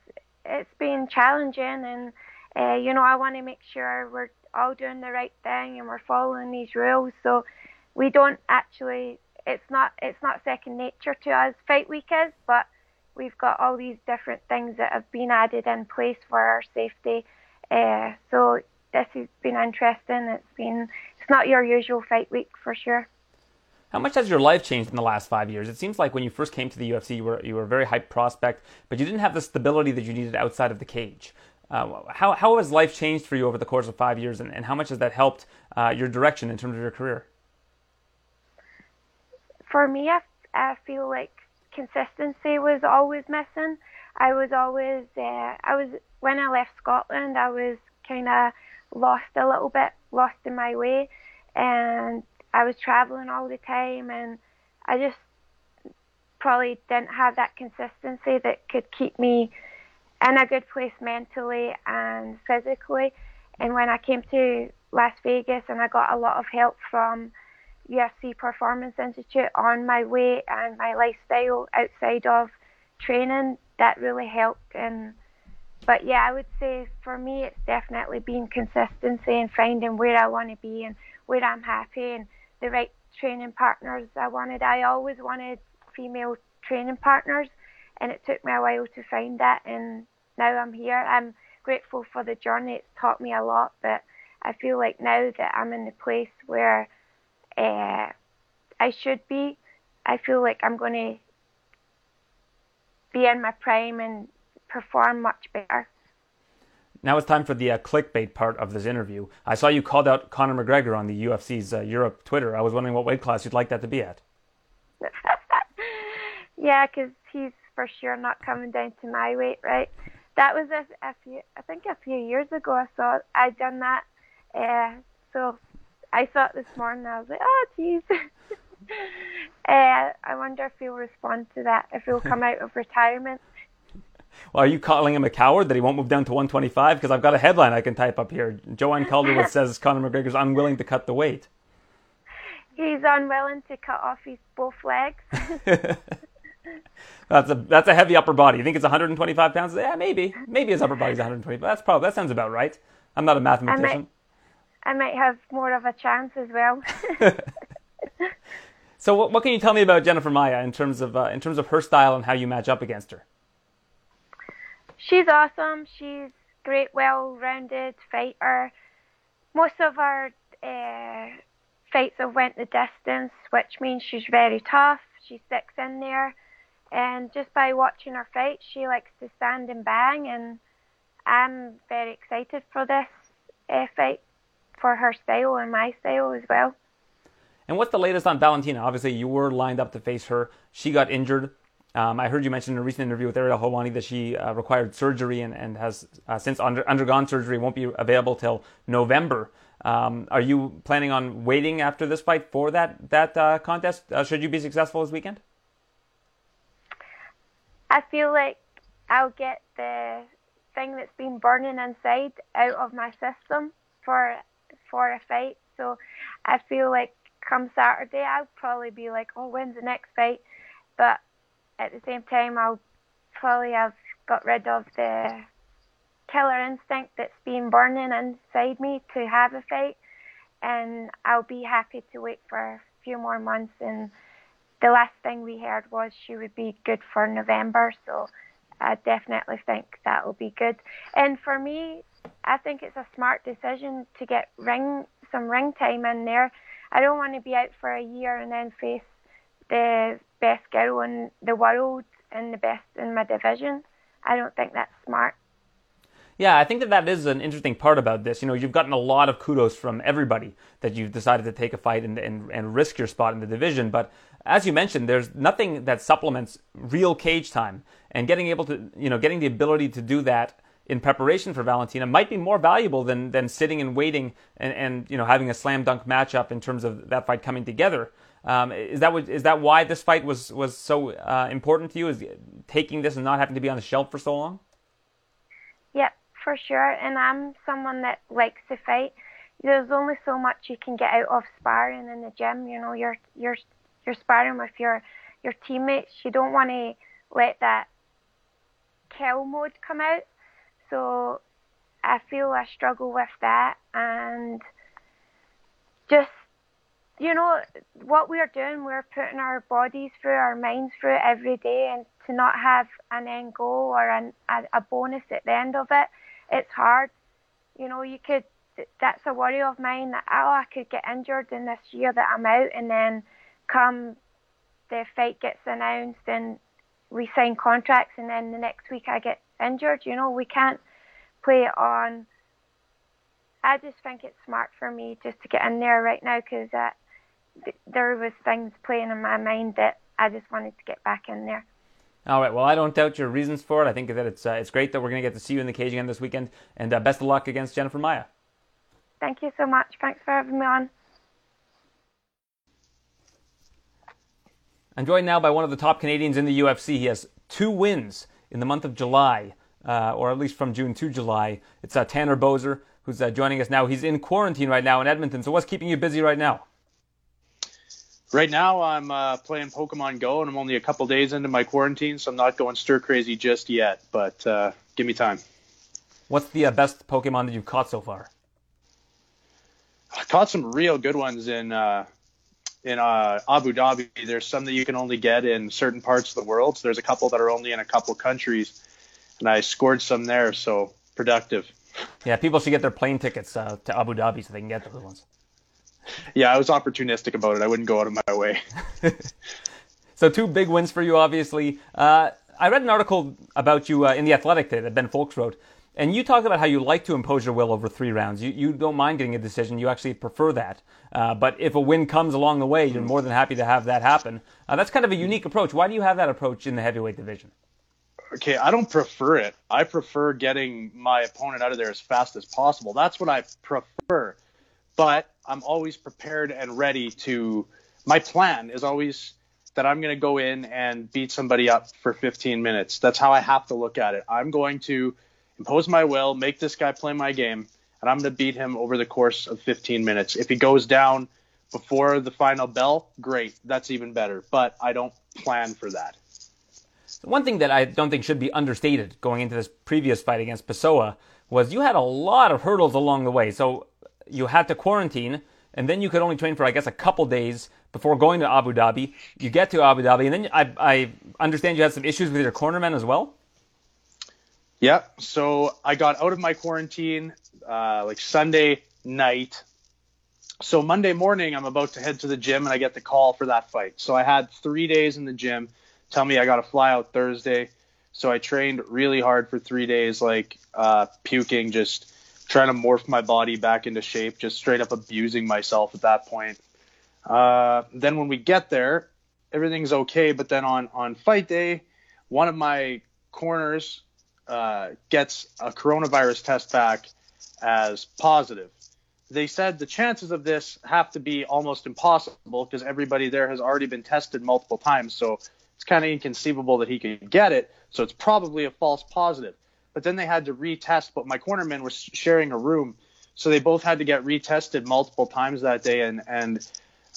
it's been challenging and uh, you know, I want to make sure we're all doing the right thing and we're following these rules. So we don't actually, it's not, it's not second nature to us. Fight week is, but we've got all these different things that have been added in place for our safety. Uh, so this has been interesting. It's been, it's not your usual fight week for sure. How much has your life changed in the last five years? It seems like when you first came to the UFC, you were you were a very hyped prospect, but you didn't have the stability that you needed outside of the cage. Uh, how how has life changed for you over the course of five years, and, and how much has that helped uh, your direction in terms of your career? For me, I, I feel like consistency was always missing. I was always uh, I was when I left Scotland, I was kind of lost a little bit, lost in my way, and I was traveling all the time, and I just probably didn't have that consistency that could keep me in a good place mentally and physically. And when I came to Las Vegas and I got a lot of help from UFC Performance Institute on my weight and my lifestyle outside of training, that really helped. And but yeah, I would say for me, it's definitely been consistency and finding where I want to be and where I'm happy and the right training partners I wanted. I always wanted female training partners, and it took me a while to find that. And now I'm here. I'm grateful for the journey. It's taught me a lot, but I feel like now that I'm in the place where uh, I should be, I feel like I'm going to be in my prime and perform much better. Now it's time for the uh, clickbait part of this interview. I saw you called out Conor McGregor on the UFC's uh, Europe Twitter. I was wondering what weight class you'd like that to be at. yeah, because he's for sure not coming down to my weight, right? That was a, a few, I think a few years ago. I saw I'd done that. Uh, so I saw it this morning. I was like, oh, jeez. uh, I wonder if he'll respond to that. If he'll come out of retirement. Well, are you calling him a coward that he won't move down to 125? Because I've got a headline I can type up here. Joanne Calderwood says Conor McGregor's unwilling to cut the weight. He's unwilling to cut off his both legs. That's a that's a heavy upper body. You think it's 125 pounds? Yeah, maybe. Maybe his upper body's 125. That's probably that sounds about right. I'm not a mathematician. I might, I might have more of a chance as well. so, what, what, can you tell me about Jennifer Maia in terms of uh, in terms of her style and how you match up against her? she's awesome. She's great, well-rounded fighter. Most of her uh, fights have went the distance, which means she's very tough. She sticks in there, and just by watching her fight, she likes to stand and bang. And I'm very excited for this uh, fight, for her style and my style as well. And what's the latest on Valentina? Obviously, you were lined up to face her. She got injured. Um, I heard you mention in a recent interview with Ariel Helwani that she uh, required surgery and, and has uh, since under, undergone surgery, won't be available till November. Um, are you planning on waiting after this fight for that that uh, contest? Uh, should you be successful this weekend? I feel like I'll get the thing that's been burning inside out of my system for for a fight. So I feel like come Saturday I'll probably be like, oh, when's the next fight? But at the same time, I'll probably have got rid of the killer instinct that's been burning inside me to have a fight, and I'll be happy to wait for a few more months. And the last thing we heard was she would be good for November, so I definitely think that will be good. And for me, I think it's a smart decision to get ring some ring time in there. I don't want to be out for a year and then face the best girl in the world and the best in my division. I don't think that's smart. Yeah, I think that that is an interesting part about this. You know, you've gotten a lot of kudos from everybody that you've decided to take a fight and, and, and risk your spot in the division. But as you mentioned, there's nothing that supplements real cage time. And getting able to, you know, getting the ability to do that in preparation for Valentina might be more valuable than, than sitting and waiting and, and, you know, having a slam dunk matchup in terms of that fight coming together. Um, is that what, is that why this fight was was so uh, important to you? Is taking this and not having to be on the shelf for so long? Yep, for sure. And I'm someone that likes to fight. There's only so much you can get out of sparring in the gym. You know, you're you're you're sparring with your your teammates. You don't want to let that kill mode come out. So I feel I struggle with that and just you know, what we're doing, we're putting our bodies through, our minds through it every day, and to not have an end goal or an, a, a bonus at the end of it, it's hard. You know, you could, that's a worry of mine that, oh, I could get injured in this year that I'm out, and then come the fight gets announced and we sign contracts, and then the next week I get injured. You know, we can't play it on. I just think it's smart for me just to get in there right now because uh, th- there was things playing in my mind that I just wanted to get back in there. All right. Well, I don't doubt your reasons for it. I think that it's uh, it's great that we're going to get to see you in the cage again this weekend, and uh, best of luck against Jennifer Maia. Thank you so much. Thanks for having me on. I'm joined now by one of the top Canadians in the UFC. He has two wins in the month of July, uh, or at least from June to July. It's uh, Tanner Boser, who's uh, joining us now. He's in quarantine right now in Edmonton. So, what's keeping you busy right now? Right now, I'm uh, playing Pokemon Go, and I'm only a couple days into my quarantine, so I'm not going stir crazy just yet. But uh, give me time. What's the uh, best Pokemon that you've caught so far? I caught some real good ones in uh, in uh, Abu Dhabi. There's some that you can only get in certain parts of the world. So there's a couple that are only in a couple countries, and I scored some there. So productive. Yeah, people should get their plane tickets uh, to Abu Dhabi so they can get those ones. Yeah, I was opportunistic about it. I wouldn't go out of my way. so two big wins for you, obviously. Uh, I read an article about you uh, in the Athletic that Ben Fowlkes wrote, and you talk about how you like to impose your will over three rounds. You, you don't mind getting a decision. You actually prefer that. Uh, but if a win comes along the way, you're more than happy to have that happen. Uh, that's kind of a unique approach. Why do you have that approach in the heavyweight division? Okay, I don't prefer it. I prefer getting my opponent out of there as fast as possible. That's what I prefer. But I'm always prepared and ready to. My plan is always that I'm going to go in and beat somebody up for 15 minutes. That's how I have to look at it. I'm going to impose my will, make this guy play my game, and I'm going to beat him over the course of 15 minutes. If he goes down before the final bell, great. That's even better. But I don't plan for that. One thing that I don't think should be understated going into this previous fight against Pessoa was you had a lot of hurdles along the way. So you had to quarantine, and then you could only train for, I guess, a couple days before going to Abu Dhabi. You get to Abu Dhabi, and then I, I understand you had some issues with your cornerman as well. Yeah. So I got out of my quarantine uh, like Sunday night. So Monday morning, I'm about to head to the gym and I get the call for that fight. So I had three days in the gym. Tell me I got to fly out Thursday. So I trained really hard for three days, like uh, puking, just trying to morph my body back into shape, just straight up abusing myself at that point. Uh, then when we get there, everything's okay. But then on on fight day, one of my corners uh, gets a coronavirus test back as positive. They said the chances of this have to be almost impossible because everybody there has already been tested multiple times. So it's kind of inconceivable that he could get it. So it's probably a false positive. But then they had to retest, but my cornermen were sharing a room. So they both had to get retested multiple times that day, and and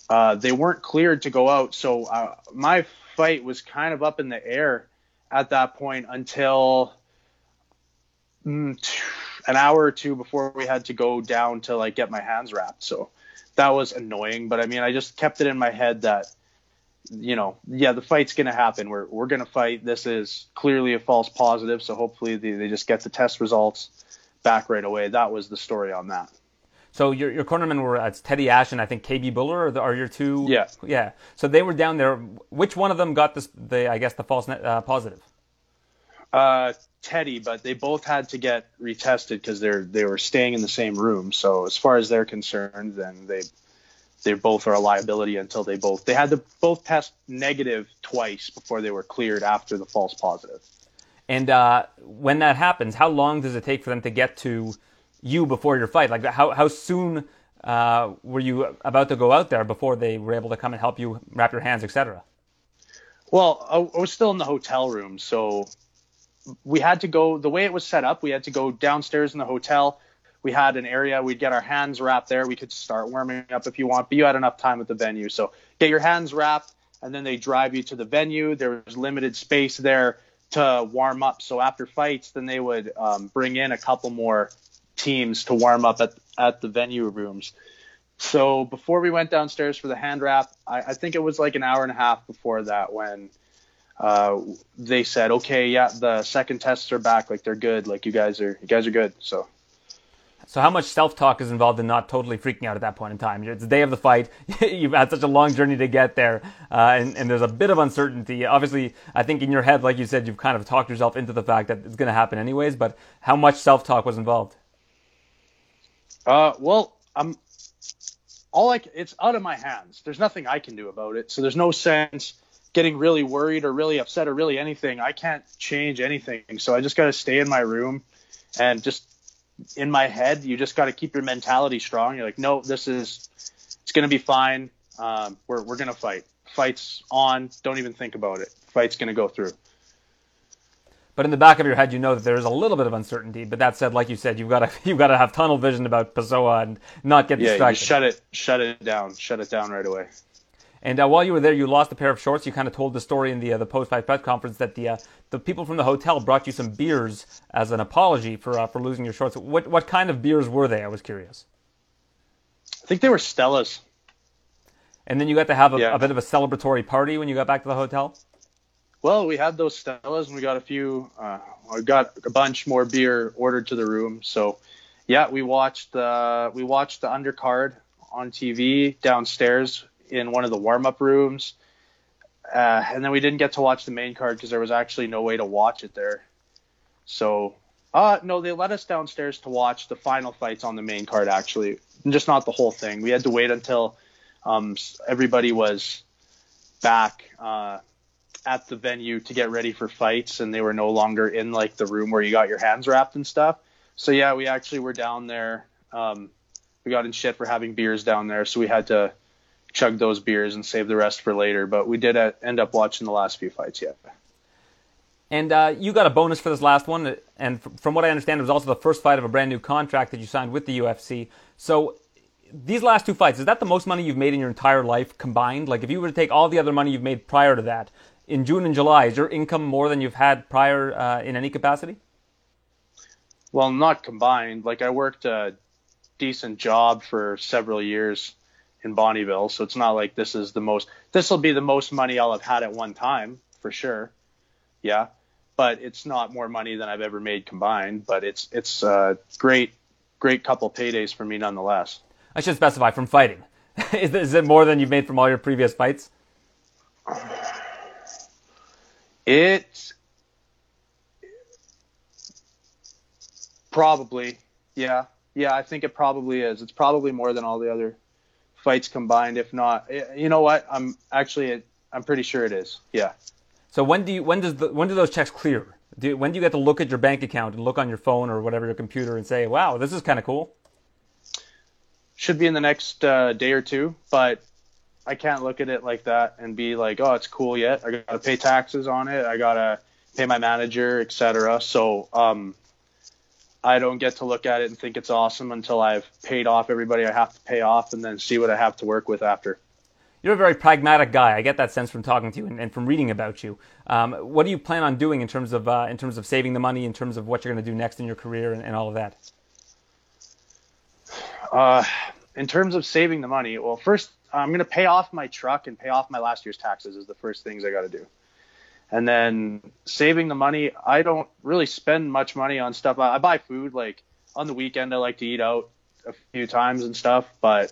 uh, they weren't cleared to go out. So uh, my fight was kind of up in the air at that point until an hour or two before we had to go down to like get my hands wrapped. So that was annoying. But I mean, I just kept it in my head that, you know, yeah, the fight's going to happen. We're, we're going to fight. This is clearly a false positive. So hopefully they, they just get the test results back right away. That was the story on that. So your your cornermen were it's Teddy Ash and I think KB Bhullar are, the, are your two. Yeah. Yeah. So they were down there. Which one of them got this? The I guess the false uh, positive. Uh, Teddy, but they both had to get retested because they're they were staying in the same room. So as far as they're concerned, then they they both are a liability until they both they had to both test negative twice before they were cleared after the false positive. And uh, when that happens, how long does it take for them to get to you before your fight? Like how how soon uh, were you about to go out there before they were able to come and help you wrap your hands, etc.? Well, I was still in the hotel room, so we had to go the way it was set up. We had to go downstairs in the hotel. We had an area we'd get our hands wrapped there. We could start warming up if you want, but you had enough time at the venue. So get your hands wrapped, and then they drive you to the venue. There was limited space there to warm up. So after fights, then they would um, bring in a couple more teams to warm up at at the venue rooms. So before we went downstairs for the hand wrap, I, I think it was like an hour and a half before that when uh, they said, okay, yeah, the second tests are back, like they're good, like you guys are, you guys are good. So. So how much self-talk is involved in not totally freaking out at that point in time? It's the day of the fight. You've had such a long journey to get there, uh, and, and, there's a bit of uncertainty. Obviously, I think in your head, like you said, you've kind of talked yourself into the fact that it's going to happen anyways. But how much self-talk was involved? Uh, well, I'm all like it's out of my hands. There's nothing I can do about it. So there's no sense getting really worried or really upset or really anything. I can't change anything. So I just got to stay in my room and just in my head, you just got to keep your mentality strong. You're like, no, this is, it's going to be fine. Um, we're, we're going to fight. Fight's on. Don't even think about it. Fight's going to go through. But in the back of your head, you know that there is a little bit of uncertainty. But that said, like you said, you've got to you've got to have tunnel vision about Pessoa and not get yeah, distracted. Yeah, shut it, shut it down, shut it down right away. And uh, while you were there, you lost a pair of shorts. You kind of told the story in the uh, the post fight press conference that the uh, the people from the hotel brought you some beers as an apology for uh, for losing your shorts. What what kind of beers were they? I was curious. I think they were Stella's. And then you got to have a, yeah. a bit of a celebratory party when you got back to the hotel. Well, we had those Stellas, and we got a few. Uh, we got a bunch more beer ordered to the room. So, yeah, we watched uh, we watched the undercard on TV downstairs in one of the warm up rooms. Uh, and then we didn't get to watch the main card because there was actually no way to watch it there. So, uh, no, they let us downstairs to watch the final fights on the main card, actually, just not the whole thing. We had to wait until um, everybody was back uh, at the venue to get ready for fights, and they were no longer in like the room where you got your hands wrapped and stuff. So yeah, we actually were down there. Um, we got in shit for having beers down there, so we had to chug those beers and save the rest for later. But we did uh, end up watching the last few fights yet. And uh, you got a bonus for this last one, and from what I understand, it was also the first fight of a brand new contract that you signed with the UFC. So these last two fights, is that the most money you've made in your entire life combined? Like if you were to take all the other money you've made prior to that, in June and July, is your income more than you've had prior uh, in any capacity? Well, not combined. Like I worked a decent job for several years in Bonnyville. So it's not like this is the most, this will be the most money I'll have had at one time for sure. Yeah. But it's not more money than I've ever made combined, but it's, it's a great, great couple paydays for me nonetheless. I should specify from fighting. is, is it more than you've made from all your previous fights? It probably, yeah, yeah. I think it probably is. It's probably more than all the other fights combined. If not, eh, you know what? I'm actually I'm pretty sure it is. Yeah. So when do you when does the when do those checks clear? Do, when do you get to look at your bank account and look on your phone or whatever your computer and say, "Wow, this is kind of cool"? Should be in the next uh, day or two, but I can't look at it like that and be like, "Oh, it's cool yet." I got to pay taxes on it. I got to pay my manager, etc. So um, I don't get to look at it and think it's awesome until I've paid off everybody I have to pay off and then see what I have to work with after. You're a very pragmatic guy. I get that sense from talking to you and, and from reading about you. Um, what do you plan on doing in terms of uh, in terms of saving the money, in terms of what you're going to do next in your career, and, and all of that? Uh, in terms of saving the money, well, first I'm going to pay off my truck and pay off my last year's taxes. Is the first things I got to do. And then saving the money, I don't really spend much money on stuff. I, I buy food like on the weekend. I like to eat out a few times and stuff, but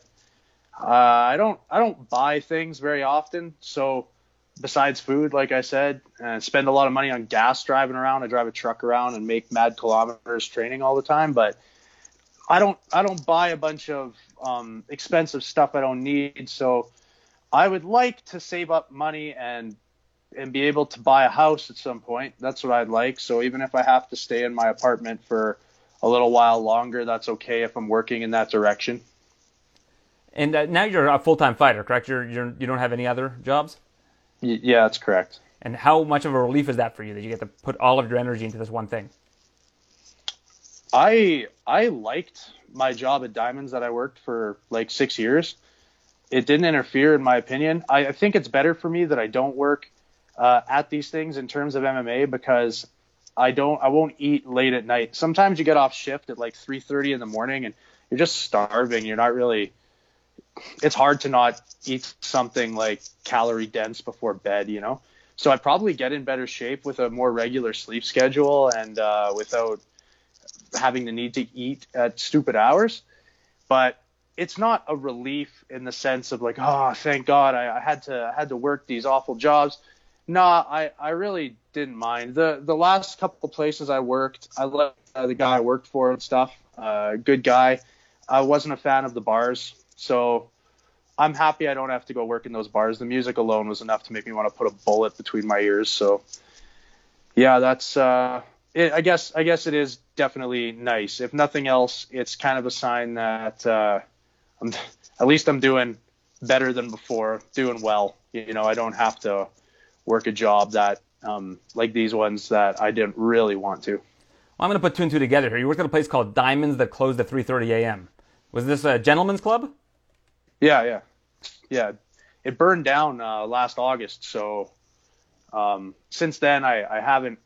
uh, I don't I don't buy things very often. So besides food, like I said, and spend a lot of money on gas driving around. I drive a truck around and make mad kilometers training all the time, but I don't I don't buy a bunch of um, expensive stuff I don't need. So I would like to save up money and and be able to buy a house at some point. That's what I'd like. So even if I have to stay in my apartment for a little while longer, that's okay if I'm working in that direction. And uh, now you're a full-time fighter, correct? You're, you're you don't have any other jobs. Y- yeah, that's correct. And how much of a relief is that for you that you get to put all of your energy into this one thing? I I liked my job at Diamonds that I worked for like six years. It didn't interfere, in my opinion. I, I think it's better for me that I don't work uh, at these things in terms of MMA because I don't I won't eat late at night. Sometimes you get off shift at like 3:30 in the morning and you're just starving. You're not really it's hard to not eat something like calorie dense before bed, you know. So I'd probably get in better shape with a more regular sleep schedule and uh, without having the need to eat at stupid hours, but it's not a relief in the sense of like, oh, thank God I, I had to I had to work these awful jobs. Nah, I, I really didn't mind. The the last couple places I worked, I liked uh, the guy I worked for and stuff. Uh, good guy. I wasn't a fan of the bars, so I'm happy I don't have to go work in those bars. The music alone was enough to make me want to put a bullet between my ears. So yeah, that's uh, it, I guess I guess it is definitely nice. If nothing else, it's kind of a sign that uh, I'm at least I'm doing better than before, doing well. You know, I don't have to work a job that um, like these ones that I didn't really want to. Well, I'm going to put two and two together here. You worked at a place called Diamonds that closed at 3:30 a.m. Was this a gentleman's club? Yeah, yeah, yeah. It burned down uh, last August, so um, since then I, I haven't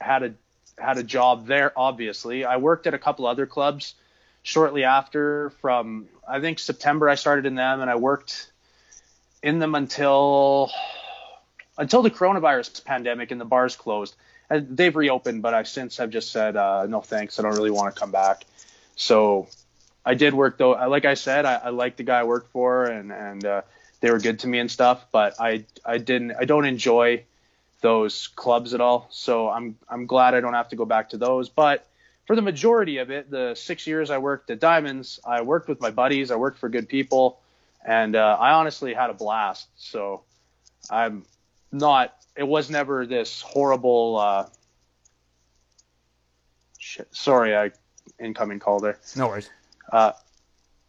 had a had a job there. Obviously, I worked at a couple other clubs shortly after. From I think September, I started in them, and I worked in them until until the coronavirus pandemic and the bars closed. And they've reopened, but I've since have just said uh, no thanks. I don't really want to come back. So I did work though. Like I said, I, I liked the guy I worked for, and and uh, they were good to me and stuff. But I I didn't I don't enjoy those clubs at all. So I'm I'm glad I don't have to go back to those. But for the majority of it, the six years I worked at Diamonds, I worked with my buddies. I worked for good people, and uh, I honestly had a blast. So I'm not. It was never this horrible. Uh, shit. Sorry, I incoming call there. No worries. Uh,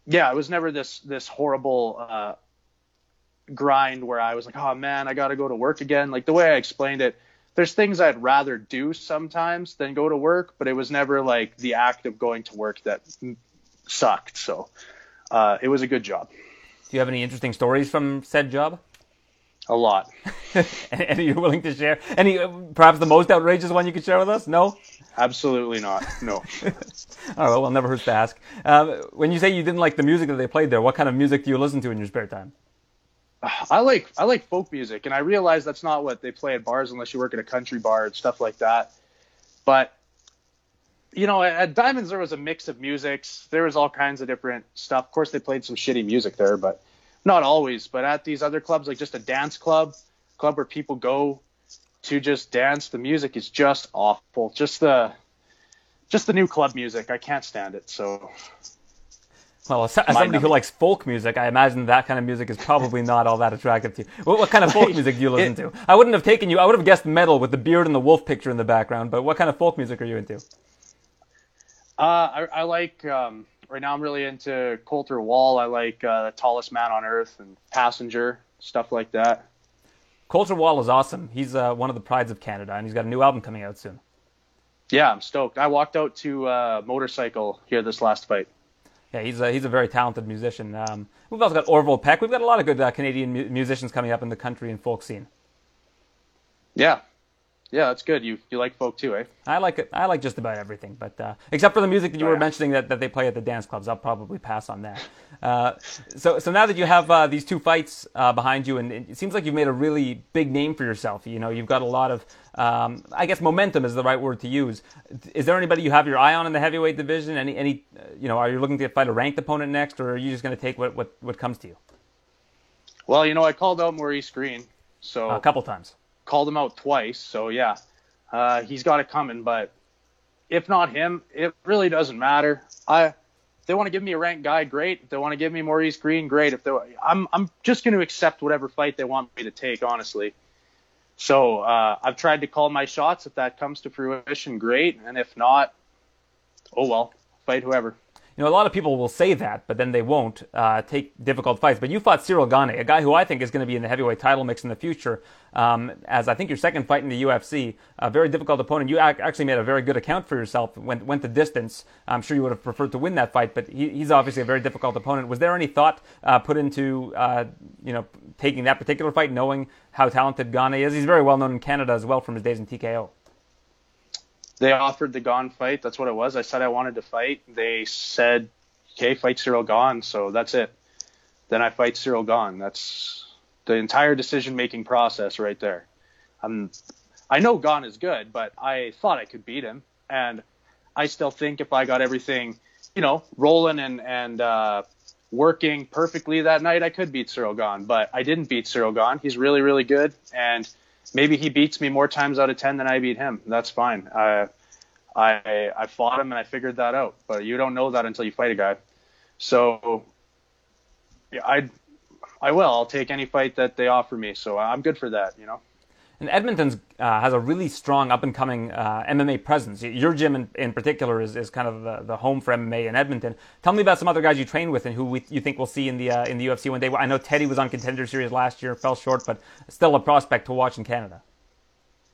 yeah, it was never this this horrible uh, grind where I was like, oh man, I got to go to work again. Like the way I explained it, there's things I'd rather do sometimes than go to work, but it was never like the act of going to work that sucked. So uh, it was a good job. Do you have any interesting stories from said job? A lot. Any you're willing to share? Any, uh, perhaps the most outrageous one you could share with us? No. Absolutely not. No. All right. Well, never hurts to ask. Um, when you say you didn't like the music that they played there, what kind of music do you listen to in your spare time? I like I like folk music, and I realize that's not what they play at bars unless you work at a country bar and stuff like that. But you know, at Diamonds there was a mix of musics. There was all kinds of different stuff. Of course, they played some shitty music there, but not always. But at these other clubs, like just a dance club, club where people go to just dance, the music is just awful. Just the just the new club music, I can't stand it. So well, as, as somebody who likes folk music, I imagine that kind of music is probably not all that attractive to you. What, what kind of folk music do you listen it, to? I wouldn't have taken you. I would have guessed metal with the beard and the wolf picture in the background. But what kind of folk music are you into? Uh, I, I like. Um, right now, I'm really into Colter Wall. I like uh, the Tallest Man on Earth and Passenger stuff like that. Colter Wall is awesome. He's uh, one of the prides of Canada, and he's got a new album coming out soon. Yeah, I'm stoked. I walked out to uh, motorcycle here this last fight yeah, he's a, he's a very talented musician. Um, we've also got Orville Peck. We've got a lot of good uh, Canadian mu- musicians coming up in the country and folk scene. Yeah, yeah, that's good. You you like folk too, eh? I like it. I like just about everything, but uh, except for the music that you oh, were yeah. mentioning that, that they play at the dance clubs, I'll probably pass on that. Uh, so so now that you have uh, these two fights uh, behind you, and it seems like you've made a really big name for yourself. You know, you've got a lot of, um, I guess, momentum is the right word to use. Is there anybody you have your eye on in the heavyweight division? Any any, you know, are you looking to fight a ranked opponent next, or are you just going to take what, what what comes to you? Well, you know, I called out Maurice Greene, so a couple times called him out twice. So yeah, uh, he's got it coming. But if not him, it really doesn't matter. I if they want to give me a ranked guy, great. If they want to give me Maurice Greene, great. If they, I'm I'm just going to accept whatever fight they want me to take, honestly. So uh, I've tried to call my shots. If that comes to fruition, great. And if not, oh well, fight whoever. You know, a lot of people will say that, but then they won't uh, take difficult fights. But you fought Cyril Gane, a guy who I think is going to be in the heavyweight title mix in the future, um, as I think your second fight in the UFC. A very difficult opponent. You ac- actually made a very good account for yourself. Went went the distance. I'm sure you would have preferred to win that fight, but he, he's obviously a very difficult opponent. Was there any thought uh, put into uh, you know taking that particular fight, knowing how talented Gane is? He's very well known in Canada as well from his days in TKO they offered the Gane fight. That's what it was. I said I wanted to fight. They said, okay, fight Cyril Gane. So that's it. Then I fight Cyril Gane. That's the entire decision making process right there. I'm, I know Gane is good, but I thought I could beat him. And I still think if I got everything, you know, rolling and and uh, working perfectly that night, I could beat Cyril Gane. But I didn't beat Cyril Gane. He's really really good, and maybe he beats me more times out of ten than I beat him. That's fine. I I I fought him and I figured that out. But you don't know that until you fight a guy. So yeah, I I will. I'll take any fight that they offer me. So I'm good for that. You know. And Edmonton uh, has a really strong up and coming uh, MMA presence. Your gym in, in particular is, is kind of the, the home for MMA in Edmonton. Tell me about some other guys you train with and who we, you think we'll see in the uh, in the UFC one day. I know Teddy was on Contender Series last year, fell short, but still a prospect to watch in Canada.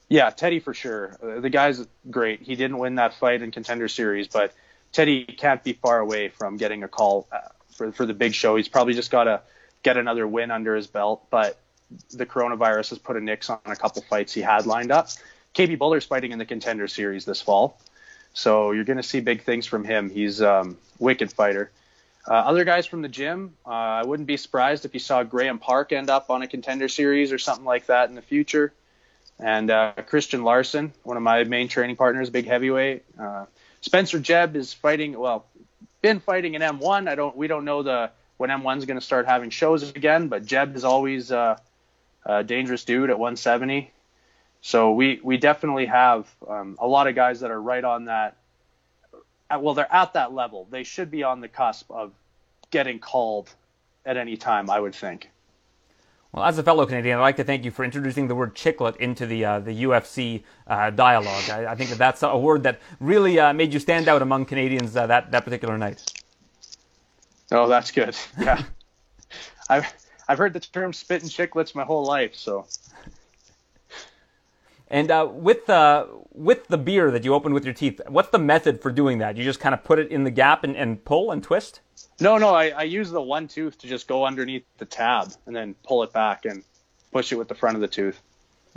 Yeah, Teddy for sure. Uh, the guy's great. He didn't win that fight in Contender Series, but Teddy can't be far away from getting a call uh, for for the big show. He's probably just got to get another win under his belt, but the coronavirus has put a nix on a couple fights he had lined up. KB Bhullar's fighting in the Contender Series this fall, so you're going to see big things from him. He's um, wicked fighter. Uh, other guys from the gym, uh, I wouldn't be surprised if you saw Graham Park end up on a Contender Series or something like that in the future. And uh, Christian Larson, one of my main training partners, big heavyweight. Uh, Spencer Jebb is fighting. Well, been fighting in M1. I don't. We don't know the when M1's going to start having shows again, but Jebb is always uh, dangerous dude at 170. So we we definitely have um, a lot of guys that are right on that. Well, they're at that level. They should be on the cusp of getting called at any time. I would think. Well, as a fellow Canadian, I'd like to thank you for introducing the word chiclet into the uh, the UFC uh, dialogue. I, I, think that that's a word that really uh, made you stand out among Canadians uh, that that particular night. Oh, that's good. Yeah, I've I've heard the term "spitting chiclets" my whole life, so. And uh, with uh, with the beer that you open with your teeth, what's the method for doing that? You just kind of put it in the gap and, and pull and twist. No, no, I, I use the one tooth to just go underneath the tab and then pull it back and push it with the front of the tooth.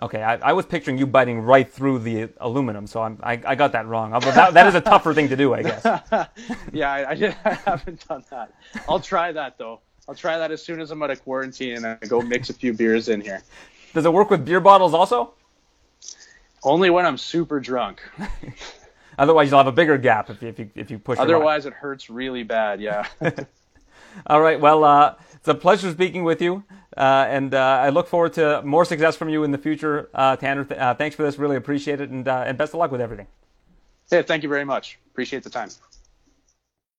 Okay, I, I was picturing you biting right through the aluminum, so I'm, I, I got that wrong. That, that is a tougher thing to do, I guess. yeah, I, I, I haven't done that. I'll try that though. I'll try that as soon as I'm out of quarantine and I go mix a few beers in here. Does it work with beer bottles also? Only when I'm super drunk. Otherwise, you'll have a bigger gap if you if you, if you push. Otherwise, it hurts really bad. Yeah. All right. Well, uh, it's a pleasure speaking with you, uh, and uh, I look forward to more success from you in the future, uh, Tanner. Th- uh, thanks for this. Really appreciate it, and uh, and best of luck with everything. Yeah. Thank you very much. Appreciate the time.